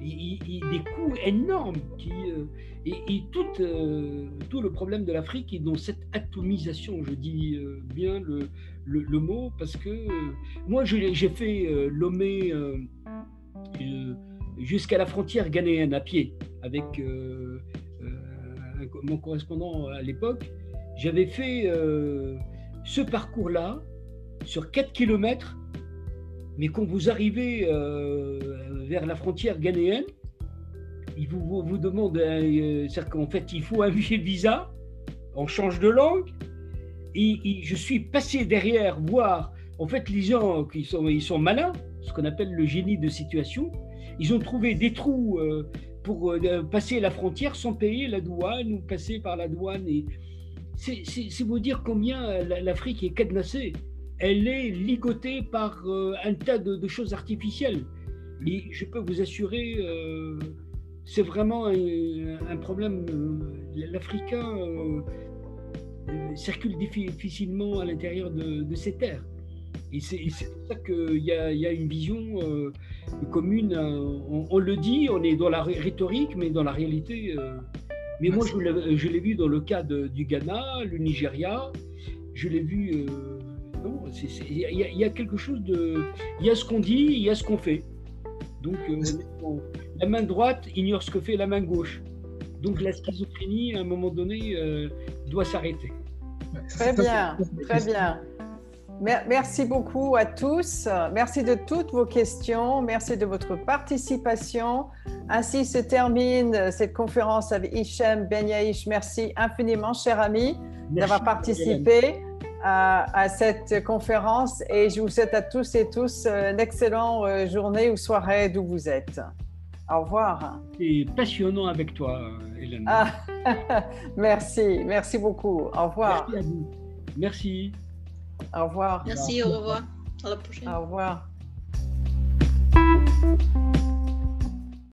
des coûts énormes. Qui, euh, et, tout, euh, tout le problème de l'Afrique est dans cette atomisation, je dis euh, bien le, le, mot, parce que moi j'ai fait Lomé jusqu'à la frontière ghanéenne à pied avec mon correspondant à l'époque, j'avais fait euh, ce parcours-là sur 4 km, mais quand vous arrivez euh, vers la frontière ghanéenne, il vous, vous, euh, c'est-à-dire qu'en fait, il faut un visa, on change de langue, et, je suis passé derrière voir, en fait, les gens qui ils sont malins, ce qu'on appelle le génie de situation, ils ont trouvé des trous pour euh, passer la frontière sans payer la douane ou passer par la douane. Et c'est vous dire combien euh, l'Afrique est cadenassée. Elle est ligotée par euh, un tas de, choses artificielles. Et je peux vous assurer, c'est vraiment un, problème. L'Africain circule difficilement à l'intérieur de, ces terres. Et c'est pour ça qu'il y, y, a une vision commune. Euh, on, le dit, on est dans la rhétorique, mais dans la réalité. Euh, mais moi, je l'ai vu dans le cas du Ghana, le Nigeria. Je l'ai vu. Euh, non, il y, a quelque chose de. Il y a ce qu'on dit, il y a ce qu'on fait. Donc, la main droite ignore ce que fait la main gauche. Donc, la schizophrénie, à un moment donné, doit s'arrêter. Très bien, très bien. Merci beaucoup à tous. Merci de toutes vos questions. Merci de votre participation. Ainsi se termine cette conférence avec Hichem Ben Merci infiniment, cher ami, d'avoir participé à, cette conférence et je vous souhaite à tous et tous une excellente euh, journée ou soirée d'où vous êtes. Au revoir. C'est passionnant avec toi, Hélène. Ah, merci, merci beaucoup. Au revoir. Merci à vous. Merci. Au revoir. Merci, au revoir. À la prochaine. Au revoir.